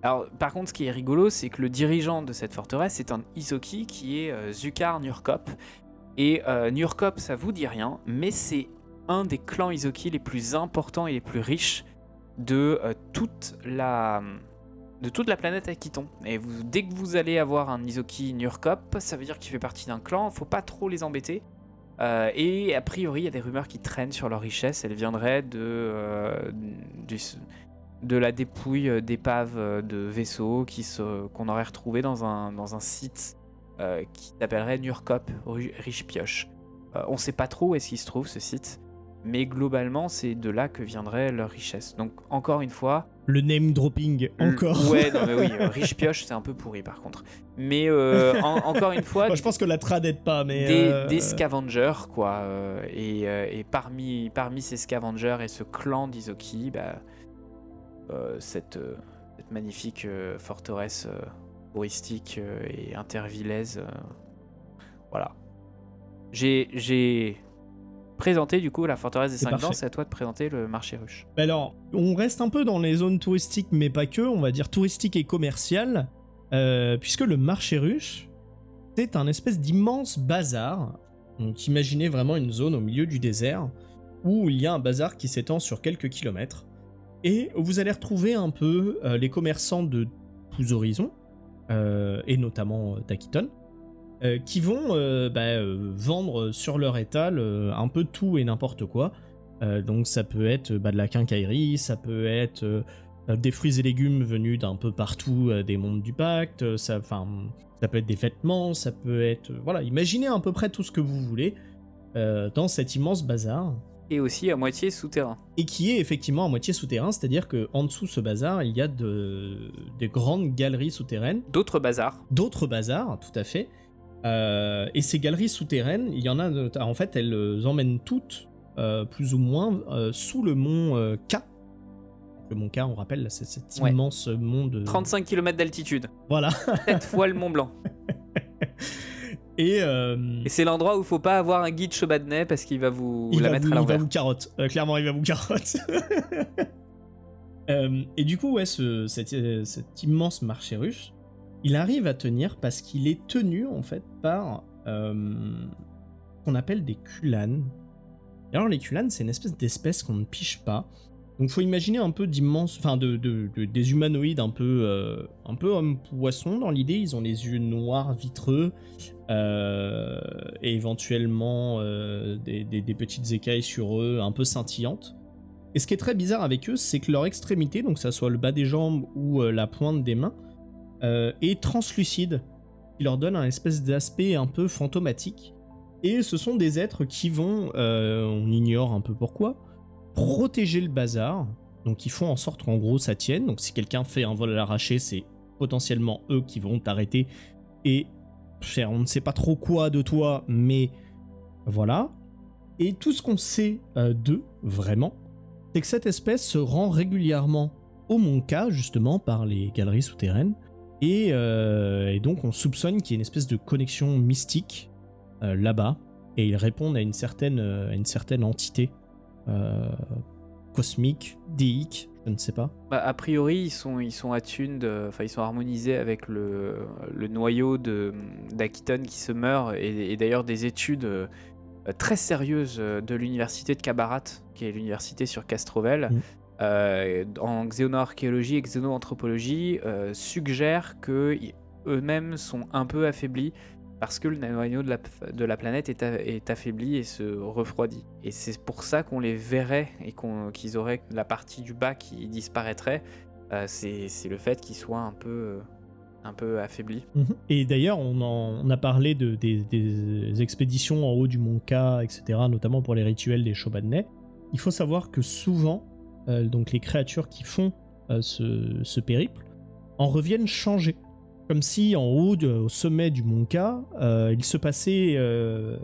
Alors, par contre, ce qui est rigolo, c'est que le dirigeant de cette forteresse, c'est un Isoki qui est Zukar Nurkop. Et Nurkop, ça vous dit rien, mais c'est un des clans Isoki les plus importants et les plus riches de toute la de toute la planète Akiton. Et dès que vous allez avoir un Isoki Nurkop, ça veut dire qu'il fait partie d'un clan, faut pas trop les embêter. Euh, et a priori, il y a des rumeurs qui traînent sur leur richesse. Elle viendrait de, euh, de la dépouille euh, d'épaves de vaisseaux qu'on aurait retrouvé dans un, dans un site qui s'appellerait Nurkop, riche pioche. on ne sait pas trop où est-ce qu'il se trouve ce site, mais globalement, c'est de là que viendrait leur richesse. Donc, encore une fois, le name dropping encore. Ouais, non mais oui, euh, riche pioche, c'est un peu pourri par contre. Mais euh, encore une fois, je pense que la trad aide pas, mais des, euh, des scavengers quoi. Et, et, parmi parmi ces scavengers et ce clan d'Izoki, bah, cette, cette magnifique forteresse touristique et intervillaise, voilà. J'ai présenter du coup la forteresse des 5 dents, c'est à toi de présenter le marché ruche. Bah alors, on reste un peu dans les zones touristiques, mais pas que, on va dire touristiques et commerciales, euh, puisque le marché ruche, c'est un espèce d'immense bazar. Donc imaginez vraiment une zone au milieu du désert, où il y a un bazar qui s'étend sur quelques kilomètres, et vous allez retrouver un peu euh, les commerçants de tous horizons, euh, et notamment d'Aquiton, euh, qui vont euh, bah, euh, vendre sur leur étal un peu tout et n'importe quoi. donc ça peut être bah, de la quincaillerie, ça peut être des fruits et légumes venus d'un peu partout des mondes du pacte, ça, ça peut être des vêtements, ça peut être... Voilà, imaginez à peu près tout ce que vous voulez dans cet immense bazar. Et aussi à moitié souterrain. Et qui est effectivement à moitié souterrain, c'est-à-dire qu'en dessous ce bazar, il y a de, des grandes galeries souterraines. D'autres bazars. D'autres bazars, tout à fait. Euh, et ces galeries souterraines, il y en a, en fait, elles emmènent toutes, euh, plus ou moins, euh, sous le mont K, Le Monka, on rappelle, c'est cet Ouais. immense monde. 35 km d'altitude, Voilà. 7 fois le Mont Blanc. Et, euh, Et c'est l'endroit où il faut pas avoir un guide Chobadney parce qu'il va vous il la va mettre vous, à il va l'envers. vous carotte. Euh, clairement, il va vous carotte. Euh, et du coup, ouais, ce- cet, euh, cet immense marché russe, il arrive à tenir parce qu'il est tenu en fait par euh, ce qu'on appelle des kulanes. Et alors les kulanes, c'est une espèce d'espèce qu'on ne piche pas. Donc faut imaginer un peu d'immenses, enfin de, de- de- des humanoïdes un peu, euh, un peu homme poisson dans l'idée. Ils ont les yeux noirs vitreux euh, et éventuellement des, petites écailles sur eux, un peu scintillantes. Et ce qui est très bizarre avec eux, c'est que leur extrémité, donc ça soit le bas des jambes ou la pointe des mains, euh, est translucide, qui leur donne un espèce d'aspect un peu fantomatique. Et ce sont des êtres qui vont, euh, on ignore un peu pourquoi, protéger le bazar. Donc ils font en sorte qu'en gros ça tienne. Donc si quelqu'un fait un vol à l'arraché, c'est potentiellement eux qui vont t'arrêter et faire on ne sait pas trop quoi de toi, mais voilà. Et tout ce qu'on sait euh, d'eux, vraiment, c'est que cette espèce se rend régulièrement au Monka, justement, par les galeries souterraines. Et, euh, et donc on soupçonne qu'il y ait une espèce de connexion mystique euh, là-bas. Et ils répondent à une certaine, euh, à une certaine entité cosmique, déique, je ne sais pas. Bah, a priori, ils sont, ils sont attuned, enfin ils sont harmonisés avec le, le noyau d'Aquiton qui se meurt et, et d'ailleurs des études très sérieuses de l'université de Kabarat, qui est l'université sur Castrovel, Mm. Euh, en xénoarchéologie et xénoanthropologie, euh, suggèrent que eux-mêmes sont un peu affaiblis parce que le noyau de la, de la planète est, affaibli et se refroidit. Et c'est pour ça qu'on les verrait et qu'ils auraient la partie du bas qui disparaîtrait. Euh, c'est le fait qu'ils soient un peu, euh, un peu affaiblis. Et d'ailleurs, on, a parlé de, des, des expéditions en haut du Mont K, etc., notamment pour les rituels des Shobadnais. Il faut savoir que souvent, donc les créatures qui font euh, ce, périple en reviennent changées. Comme si en haut, au sommet du Mont K, euh, il se passait euh,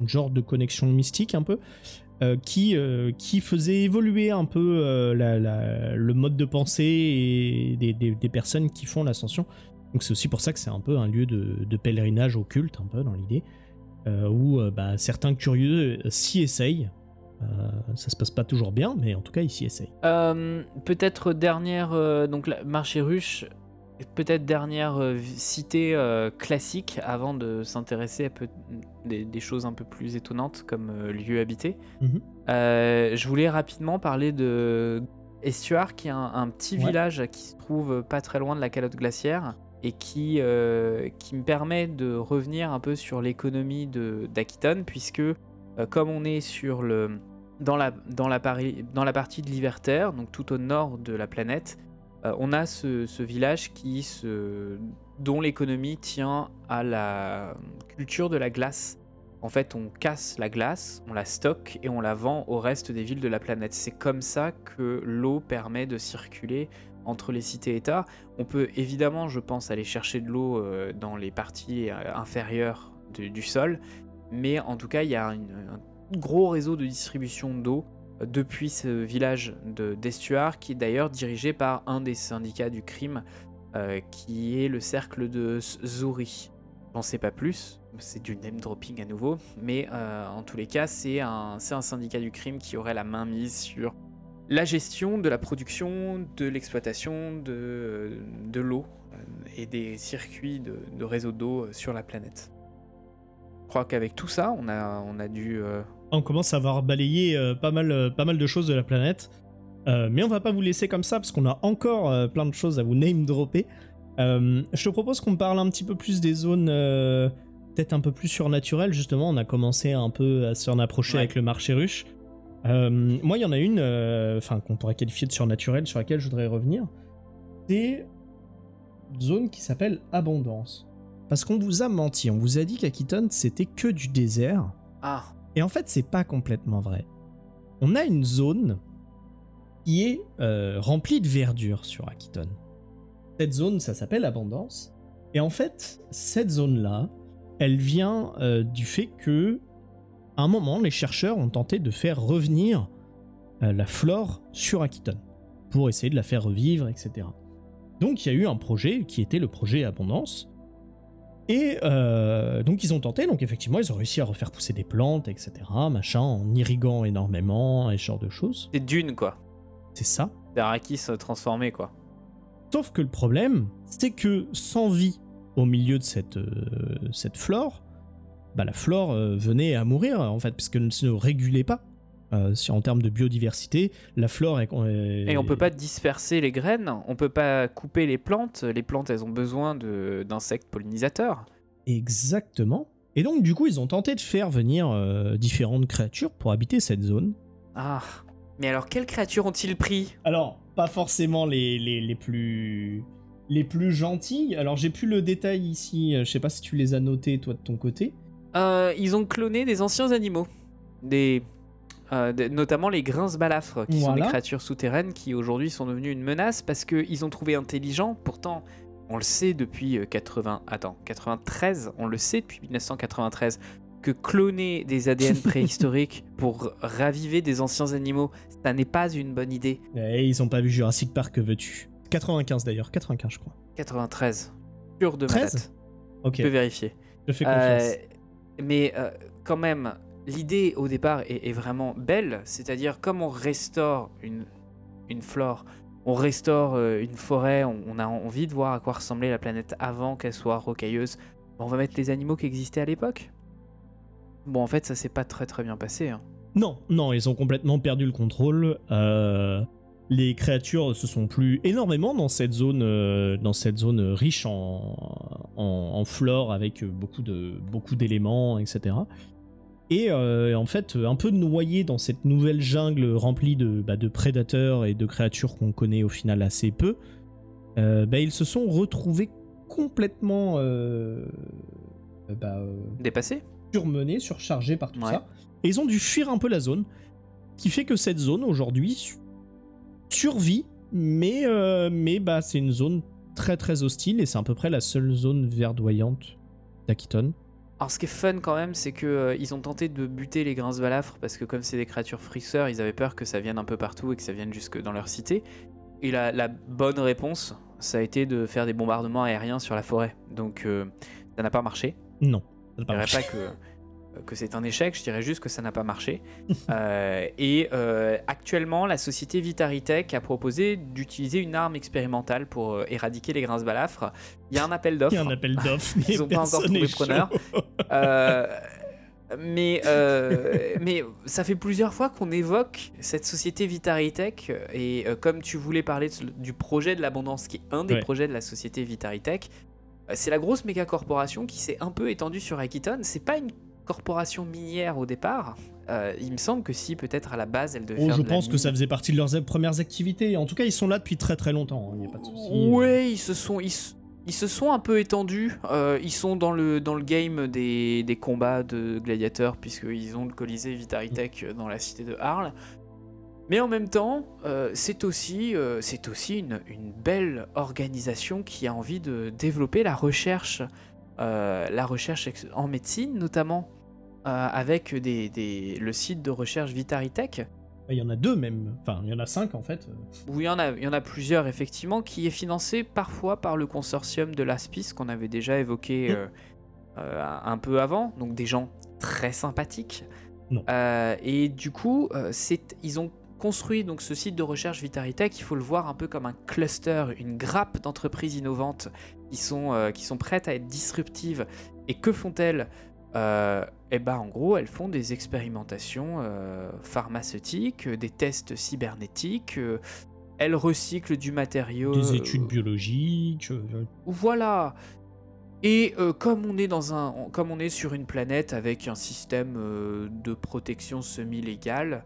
une genre de connexion mystique un peu, euh, qui, euh, qui faisait évoluer un peu euh, le mode de pensée des, personnes qui font l'ascension. Donc c'est aussi pour ça que c'est un peu un lieu de, pèlerinage occulte, un peu dans l'idée, euh, où euh, bah, certains curieux euh, s'y essayent. Euh, ça se passe pas toujours bien, mais en tout cas ils s'y essayent. Euh, peut-être dernière, euh, donc marché ruche, peut-être dernière euh, cité euh, classique avant de s'intéresser à peu- des, des choses un peu plus étonnantes comme euh, lieu habité. Mhm. Je voulais rapidement parler de Estuar, qui est un, un petit Ouais. village qui se trouve pas très loin de la calotte glaciaire et qui, qui me permet de revenir un peu sur l'économie de- d'Aquiton, puisque comme on est sur le, dans, la, partie de l'Iverterre, donc tout au nord de la planète, euh, on a ce, village dont l'économie tient à la culture de la glace. En fait, on casse la glace, on la stocke et on la vend au reste des villes de la planète. C'est comme ça que l'eau permet de circuler entre les cités-États. On peut évidemment, je pense, aller chercher de l'eau euh, dans les parties euh, inférieures du, sol, mais en tout cas, il y a un gros réseau de distribution d'eau euh, depuis ce village de- d'Estuar, qui est d'ailleurs dirigé par un des syndicats du crime, euh, qui est le cercle de Zuri. J'en sais pas plus, c'est du name dropping à nouveau, mais euh, en tous les cas, c'est un, syndicat du crime qui aurait la main mise sur la gestion de la production, de l'exploitation de, de l'eau et des circuits de, de réseau d'eau sur la planète. Je crois qu'avec tout ça, on a, dû. On commence à avoir balayé euh, pas, mal, euh, pas mal de choses de la planète. Euh, mais on va pas vous laisser comme ça parce qu'on a encore plein de choses à vous name dropper. Je te propose qu'on parle un petit peu plus des zones peut-être un peu plus surnaturelles justement. On a commencé un peu à s'en approcher Ouais. avec le marché ruche. Euh, moi, il y en a une, euh, qu'on pourrait qualifier de surnaturelle sur laquelle je voudrais revenir. C'est une zone qui s'appelle Abondance. Parce qu'on vous a menti, on vous a dit qu'Aquiton c'était que du désert. Ah, Et en fait, c'est pas complètement vrai. On a une zone qui est euh, remplie de verdure sur Akiton. Cette zone, ça s'appelle Abondance. Et en fait, cette zone-là, elle vient euh, du fait que, à un moment, les chercheurs ont tenté de faire revenir euh, la flore sur Akiton. pour essayer de la faire revivre, etc. Donc il y a eu un projet qui était le projet Abondance. Et euh, donc ils ont tenté, donc effectivement ils ont réussi à refaire pousser des plantes, etc. Machin, en irriguant énormément et ce genre de choses. Des dunes, quoi. C'est ça. Des Arrakis transformés, quoi. Sauf que le problème, c'est que sans vie au milieu de cette, euh, cette flore, bah, la flore euh, venait à mourir en fait, puisqu'elle ne se régulait pas. Euh, en termes de biodiversité, la flore est, est- Et on peut pas disperser les graines, on peut pas couper les plantes. Les plantes, elles ont besoin d'insectes pollinisateurs. Exactement. Et donc du coup, ils ont tenté de faire venir euh, différentes créatures pour habiter cette zone. Ah. Mais alors, quelles créatures ont-ils pris? Alors, pas forcément les, les, les plus les plus gentilles. Alors, j'ai plus le détail ici. euh, Je sais pas si tu les as notés toi de ton côté. Euh, Ils ont cloné des anciens animaux. Des. Euh, notamment les grinces balafres, qui sont des créatures souterraines qui aujourd'hui sont devenues une menace parce qu'ils ont trouvé intelligent. Pourtant, on le sait depuis euh, 80. Attends, 93, on le sait depuis 1993 que cloner des ADN préhistoriques pour raviver des anciens animaux, ça n'est pas une bonne idée. Et ils ont pas vu Jurassic Park, que veux-tu? 95 d'ailleurs, 95 je crois. 93, sûr de ma 13? date. Ok, Je peux vérifier. je fais Euh, confiance. mais euh, quand même, l'idée au départ est, vraiment belle, c'est-à-dire comme on restaure une, flore, on restaure euh, une forêt, on, a envie de voir à quoi ressemblait la planète avant qu'elle soit rocailleuse, on va mettre les animaux qui existaient à l'époque? Bon, en fait, ça s'est pas très très bien passé. hein. Non, non, ils ont complètement perdu le contrôle. Euh, les créatures se sont plus énormément dans cette zone, euh, dans cette zone riche en, en, flore avec beaucoup d'éléments, etc. Et euh, en fait, un peu noyés dans cette nouvelle jungle remplie de, bah, de prédateurs et de créatures qu'on connaît au final assez peu, euh, bah, ils se sont retrouvés complètement euh, bah, euh, Dépassé surmenés, surchargés par tout Ouais. ça. Et ils ont dû fuir un peu la zone. Ce qui fait que cette zone aujourd'hui su- survit, mais, mais bah, c'est une zone très très hostile et c'est à peu près la seule zone verdoyante d'Aquiton. Alors ce qui est fun quand même, c'est que euh, ils ont tenté de buter les grinces balafres parce que comme c'est des créatures frisseurs, ils avaient peur que ça vienne un peu partout et que ça vienne jusque dans leur cité. Et la, la bonne réponse, ça a été de faire des bombardements aériens sur la forêt. Donc euh, ça n'a pas marché. Non. ça pas marché. pas que, que c'est un échec, je dirais juste que ça n'a pas marché. Euh, et euh, actuellement, la société Vitaritech a proposé d'utiliser une arme expérimentale pour euh, éradiquer les grinces balafres. Il y a un appel d'offres. Il y a un appel d'offres, Ils ont pas encore trouvé preneur. Euh, mais, euh, mais ça fait plusieurs fois qu'on évoque cette société Vitaritech euh, et euh, comme tu voulais parler de du projet de l'abondance qui est un des Ouais. projets de la société Vitaritech, euh, c'est la grosse méga corporation qui s'est un peu étendue sur Akiton. C'est pas une corporation minière au départ. Euh, il me semble que si peut-être à la base elle devait Oh, faire je de la pense que ça faisait partie de leurs premières activités. En tout cas, ils sont là depuis très très longtemps. hein, Il n'y a pas de souci. Ouais, ils se sont, ils, se sont un peu étendus. Euh, ils sont dans le, dans le game des, des combats de gladiateurs, puisqu'ils ont le Colisée Vitaritech dans la cité de Arles. Mais en même temps, euh, c'est aussi, euh, c'est aussi une, une belle organisation qui a envie de développer la recherche, euh, la recherche en médecine notamment, euh, avec des, des- le site de recherche Vitaritech. Il y en a deux même. Enfin, il y en a cinq en fait. Oui, il y, en a, il y en a plusieurs, effectivement, qui est financé parfois par le consortium de l'ASPIS qu'on avait déjà évoqué euh, euh, un peu avant. Donc des gens très sympathiques. Non. Euh, et du coup, euh, c'est, ils ont construit donc ce site de recherche Vitaritech. Il faut le voir un peu comme un cluster, une grappe d'entreprises innovantes qui sont, euh, qui sont prêtes à être disruptives. Et que font-elles? Euh, eh ben, en gros, elles font des expérimentations euh, pharmaceutiques, euh, des tests cybernétiques, euh, elles recyclent du matériau. Des études biologiques. Voilà. Et comme on est dans un, comme on est sur une planète avec un système de protection semi-légale,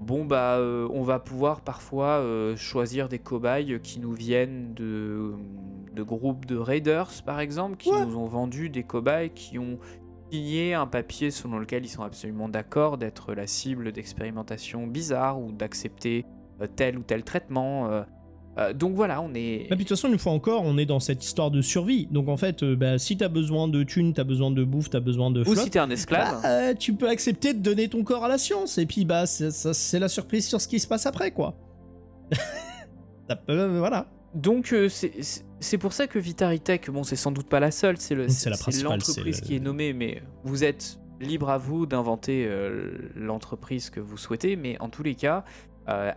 bon bah, euh, on va pouvoir parfois euh, choisir des cobayes qui nous viennent de, de groupes de raiders, par exemple, qui Ouais. nous ont vendu des cobayes qui ont signé un papier selon lequel ils sont absolument d'accord d'être la cible d'expérimentations bizarres ou d'accepter euh, tel ou tel traitement. Euh. Donc voilà, on est. Bah, puis, de toute façon, une fois encore, on est dans cette histoire de survie. Donc en fait, euh, bah, si t'as besoin de thunes, t'as besoin de bouffe, t'as besoin de Ou flotte, si t'es un esclave. bah, euh, tu peux accepter de donner ton corps à la science. Et puis bah, c'est la surprise sur ce qui se passe après, quoi. Ça peut, voilà. Donc c'est- pour ça que Vitaritech, bon c'est sans doute pas la seule, c'est l'entreprise le- qui est nommée, mais vous êtes libre à vous d'inventer l'entreprise que vous souhaitez, mais en tous les cas, euh,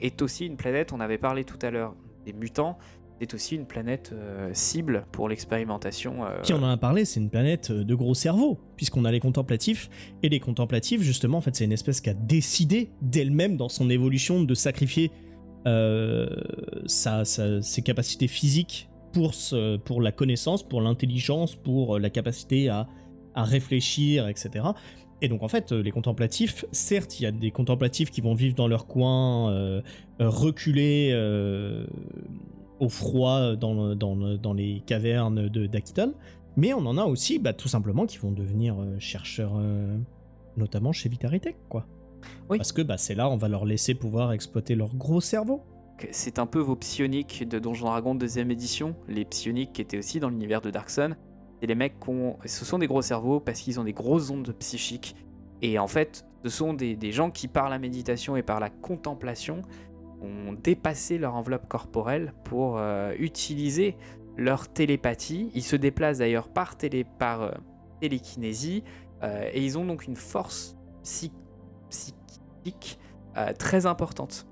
est aussi une planète, on avait parlé tout à l'heure des mutants, c'est aussi une planète euh, cible pour l'expérimentation. euh, on en a parlé, c'est une planète euh, de gros cerveaux, puisqu'on a les contemplatifs, et les contemplatifs, justement, en fait, c'est une espèce qui a décidé d'elle-même, dans son évolution, de sacrifier euh, sa- ses capacités physiques pour, ce- pour la connaissance, pour l'intelligence, pour la capacité à, à réfléchir, etc. Et donc, en fait, euh, les contemplatifs, certes, il y a des contemplatifs qui vont vivre dans leur coin, euh, euh, reculés euh, au froid dans, dans, dans les cavernes de d'Aquiton, mais on en a aussi, bah, tout simplement, qui vont devenir chercheurs, euh, notamment chez Vitaritech, quoi. Oui. Parce que bah, c'est là, on va leur laisser pouvoir exploiter leur gros cerveau. C'est un peu vos psioniques de Donjon Dragon deuxième édition, les psioniques qui étaient aussi dans l'univers de Darkson. C'est les mecs qui. Ce sont des gros cerveaux parce qu'ils ont des grosses ondes psychiques. Et en fait, ce sont des, gens qui, par la méditation et par la contemplation, ont dépassé leur enveloppe corporelle pour euh, utiliser leur télépathie. Ils se déplacent d'ailleurs par, télé, par euh, télékinésie euh, et ils ont donc une force psy- psychique très importante.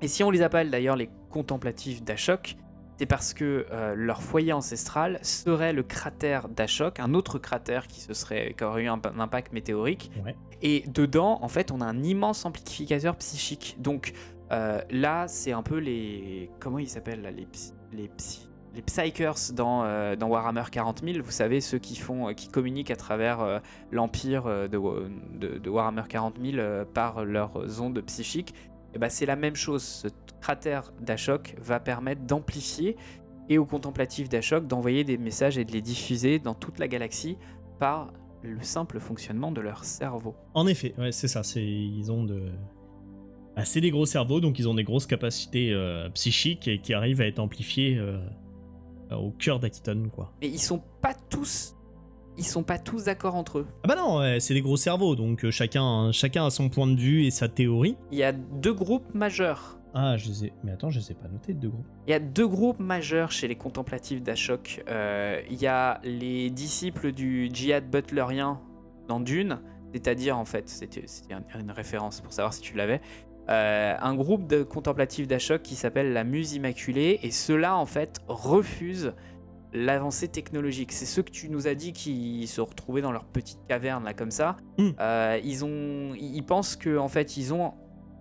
Et si on les appelle d'ailleurs les contemplatifs d'Ashok, c'est parce que euh, leur foyer ancestral serait le cratère d'Ashok, un autre cratère qui, se serait, qui aurait eu un, un impact météorique. Ouais. Et dedans, en fait, on a un immense amplificateur psychique. Donc euh, là, c'est un peu les. Comment ils s'appellent là Les, psy- les, psy- les Psykers dans, euh, dans Warhammer 40 000, vous savez, ceux qui, font, qui communiquent à travers euh, l'empire de, de- de Warhammer 40 000 euh, par leurs ondes psychiques. Et ben, c'est la même chose. Ce cratère d'Ashok va permettre d'amplifier et aux contemplatifs d'Ashok d'envoyer des messages et de les diffuser dans toute la galaxie par le simple fonctionnement de leur cerveau. En effet, ouais, c'est ça. C'est ils ont de, bah, c'est des gros cerveaux, donc ils ont des grosses capacités euh, psychiques et qui arrivent à être amplifiées euh, au cœur d'Aquiton, quoi. Mais ils sont pas tous, ils sont pas tous d'accord entre eux. Ah bah non, ouais, c'est des gros cerveaux, donc euh, chacun, chacun a son point de vue et sa théorie. Il y a deux groupes majeurs. Ah, je les ai... Mais attends, je les ai pas notés, deux groupes. Il y a deux groupes majeurs chez les contemplatifs d'Ashok. Euh, il y a les disciples du djihad butlerien dans Dune, c'est-à-dire en fait, c'était c'était un- une référence pour savoir si tu l'avais. euh, un groupe de contemplatifs d'Ashok qui s'appelle la Muse Immaculée, et ceux-là en fait refusent l'avancée technologique. C'est ceux que tu nous as dit qui se retrouvaient dans leur petite caverne là comme ça. Mm. Euh, ils ont, ils pensent que en fait ils ont,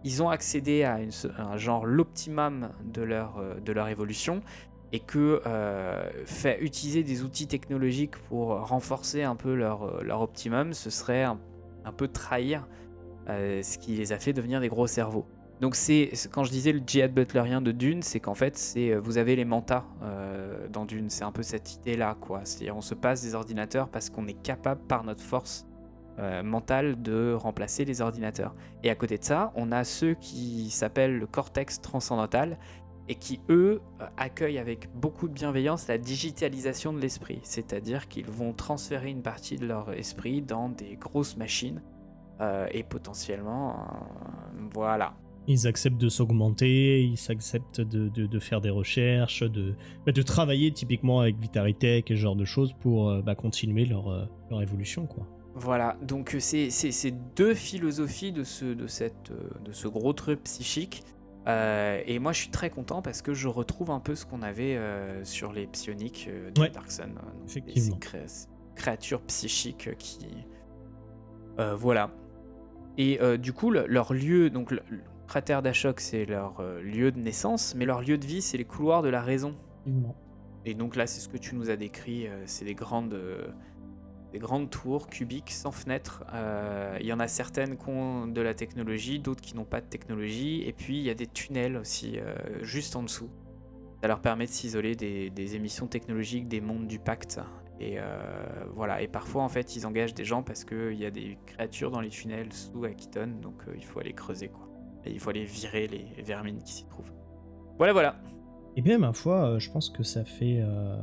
ils ont accédé à, une, un genre l'optimum de leur, euh, de leur évolution et que euh, fait utiliser des outils technologiques pour renforcer un peu leur, leur optimum, ce serait un, un peu trahir euh, ce qui les a fait devenir des gros cerveaux. Donc c'est c'est- quand je disais le djihad butlerien de Dune, c'est qu'en fait c'est euh, vous avez les mantas euh, dans Dune, c'est un peu cette idée là quoi. C'est-à-dire on se passe des ordinateurs parce qu'on est capable par notre force euh, mentale de remplacer les ordinateurs. Et à côté de ça, on a ceux qui s'appellent le cortex transcendantal et qui eux accueillent avec beaucoup de bienveillance la digitalisation de l'esprit, c'est-à-dire qu'ils vont transférer une partie de leur esprit dans des grosses machines et potentiellement voilà. Ils acceptent de s'augmenter, ils acceptent de, de- de faire des recherches, de, bah, de travailler typiquement avec Vitaritech et ce genre de choses pour euh, bah, continuer leur, euh, leur évolution, quoi. Voilà, donc euh, c'est deux philosophies de ce, de cette, de ce gros truc psychique. Euh, et moi je suis très content parce que je retrouve un peu ce qu'on avait euh, sur les psioniques euh, de Ouais, Darkson. euh, donc effectivement. Ces cré- ces créatures psychiques qui... Voilà. Et du coup, le- leur lieu, donc le, le cratère d'Ashok c'est leur euh, lieu de naissance, mais leur lieu de vie c'est les couloirs de la raison. Et donc là, c'est ce que tu nous as décrit. euh, c'est des grandes, euh, des grandes tours cubiques sans fenêtres. Il y en a certaines qui ont de la technologie, d'autres qui n'ont pas de technologie. Et puis il y a des tunnels aussi juste en dessous. Ça leur permet de s'isoler des, des émissions technologiques des mondes du pacte. Et voilà. Et parfois, en fait, ils engagent des gens parce qu'il y a des créatures dans les tunnels sous Akiton. Donc il faut aller creuser quoi. Il faut aller virer les vermines qui s'y trouvent. Voilà, voilà. Et bien, ma foi, euh, je pense que ça fait, euh,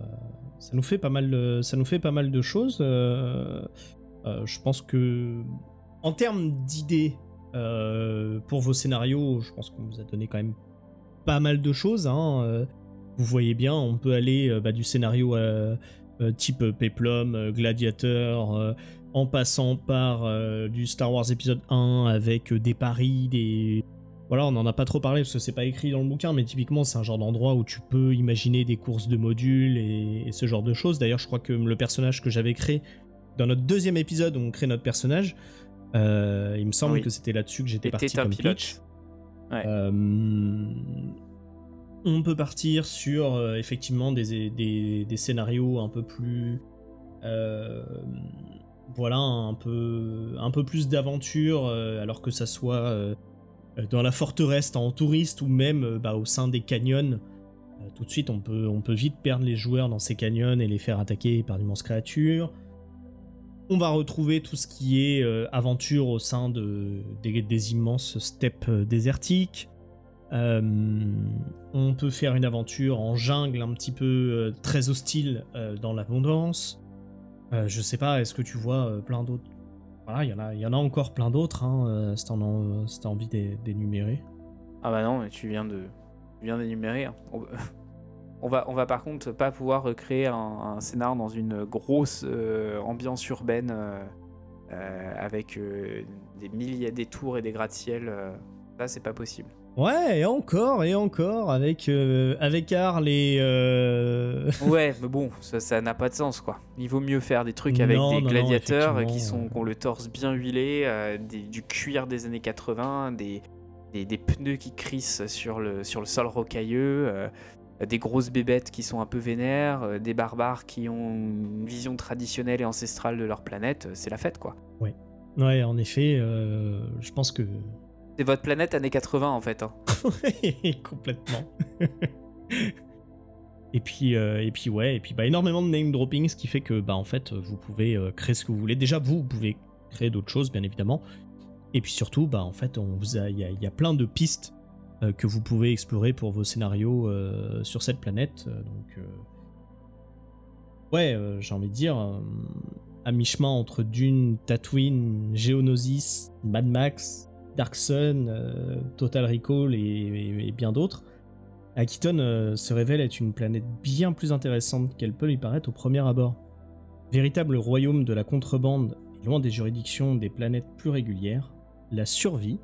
ça nous fait pas mal, de, ça nous fait pas mal de choses. euh, je pense que, en termes d'idées pour vos scénarios, je pense qu'on vous a donné quand même pas mal de choses. hein, vous voyez bien, on peut aller bah, du scénario type Peplum, Gladiator, euh, en passant par euh, du Star Wars épisode 1 avec euh, des paris, des... Voilà, on n'en a pas trop parlé parce que c'est pas écrit dans le bouquin, mais typiquement c'est un genre d'endroit où tu peux imaginer des courses de modules et, et ce genre de choses. D'ailleurs, je crois que le personnage que j'avais créé dans notre deuxième épisode où on crée notre personnage, euh, il me semble Oui. que c'était là-dessus que j'étais parti comme pilote. pitch. Ouais. Euh, on peut partir sur euh, effectivement des, des, des scénarios un peu plus voilà un peu un peu plus d'aventure euh, alors que ça soit euh, dans la forteresse en touriste ou même euh, bah, au sein des canyons tout de suite on peut on peut vite perdre les joueurs dans ces canyons et les faire attaquer par d'immenses créatures on va retrouver tout ce qui est aventure au sein de, des, immenses steppes désertiques. On peut faire une aventure en jungle un petit peu très hostile dans l'abondance. Euh, je sais pas, est-ce que tu vois euh, plein d'autres? Voilà, il y en a, en encore plein d'autres. Hein, euh, si t'en as, si t'as envie d'é- d'énumérer. Ah bah non, mais tu viens de tu viens d'énumérer. hein. On... va on va par contre pas pouvoir recréer un, scénar dans une grosse euh, ambiance urbaine euh, euh, avec euh, des milliers des tours et des gratte-ciel. euh, ça c'est pas possible. Ouais, et encore, et encore, avec, euh, avec Arl et. euh, Ouais, mais bon, ça ça n'a pas de sens quoi. Il vaut mieux faire des trucs avec Non, des non, non, gladiateurs qui sont qui ont le torse bien huilé, euh, des- du cuir des années 80, des, des, des pneus qui crissent sur le sur le sol rocailleux. euh, des grosses bébêtes qui sont un peu vénères, des barbares qui ont une vision traditionnelle et ancestrale de leur planète, c'est la fête quoi. Ouais, en effet, je pense que. C'est votre planète années 80 en fait. hein. Complètement. et puis, euh, et puis ouais, et puis bah, énormément de name dropping, ce qui fait que bah en fait vous pouvez euh, créer ce que vous voulez. Déjà vous, pouvez créer d'autres choses, bien évidemment. Et puis surtout, bah en fait, on vous a, il y, a- plein de pistes euh, que vous pouvez explorer pour vos scénarios sur cette planète. donc ouais, j'ai envie de dire à mi-chemin entre Dune, Tatooine, Geonosis, Mad Max, Dark Sun, euh, Total Recall et bien d'autres, Akiton euh, se révèle être une planète bien plus intéressante qu'elle peut lui paraître au premier abord. Véritable royaume de la contrebande et loin des juridictions des planètes plus régulières, la survie,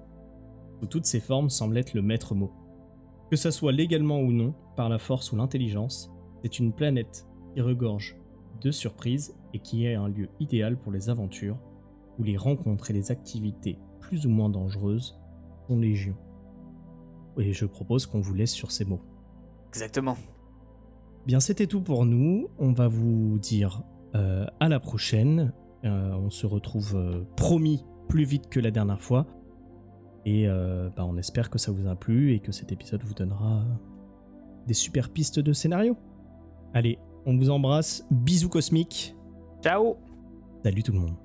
sous toutes ses formes, semble être le maître mot. Que ça soit légalement ou non, par la force ou l'intelligence, c'est une planète qui regorge de surprises et qui est un lieu idéal pour les aventures, où les rencontres et les activités plus ou moins dangereuses sont légion. Et je propose qu'on vous laisse sur ces mots. Exactement. Bien, c'était tout pour nous. On va vous dire euh, à la prochaine. Euh, on se retrouve euh, promis plus vite que la dernière fois. Et bah, on espère que ça vous a plu et que cet épisode vous donnera des super pistes de scénario. Allez, on vous embrasse. Bisous cosmiques. Ciao Salut tout le monde.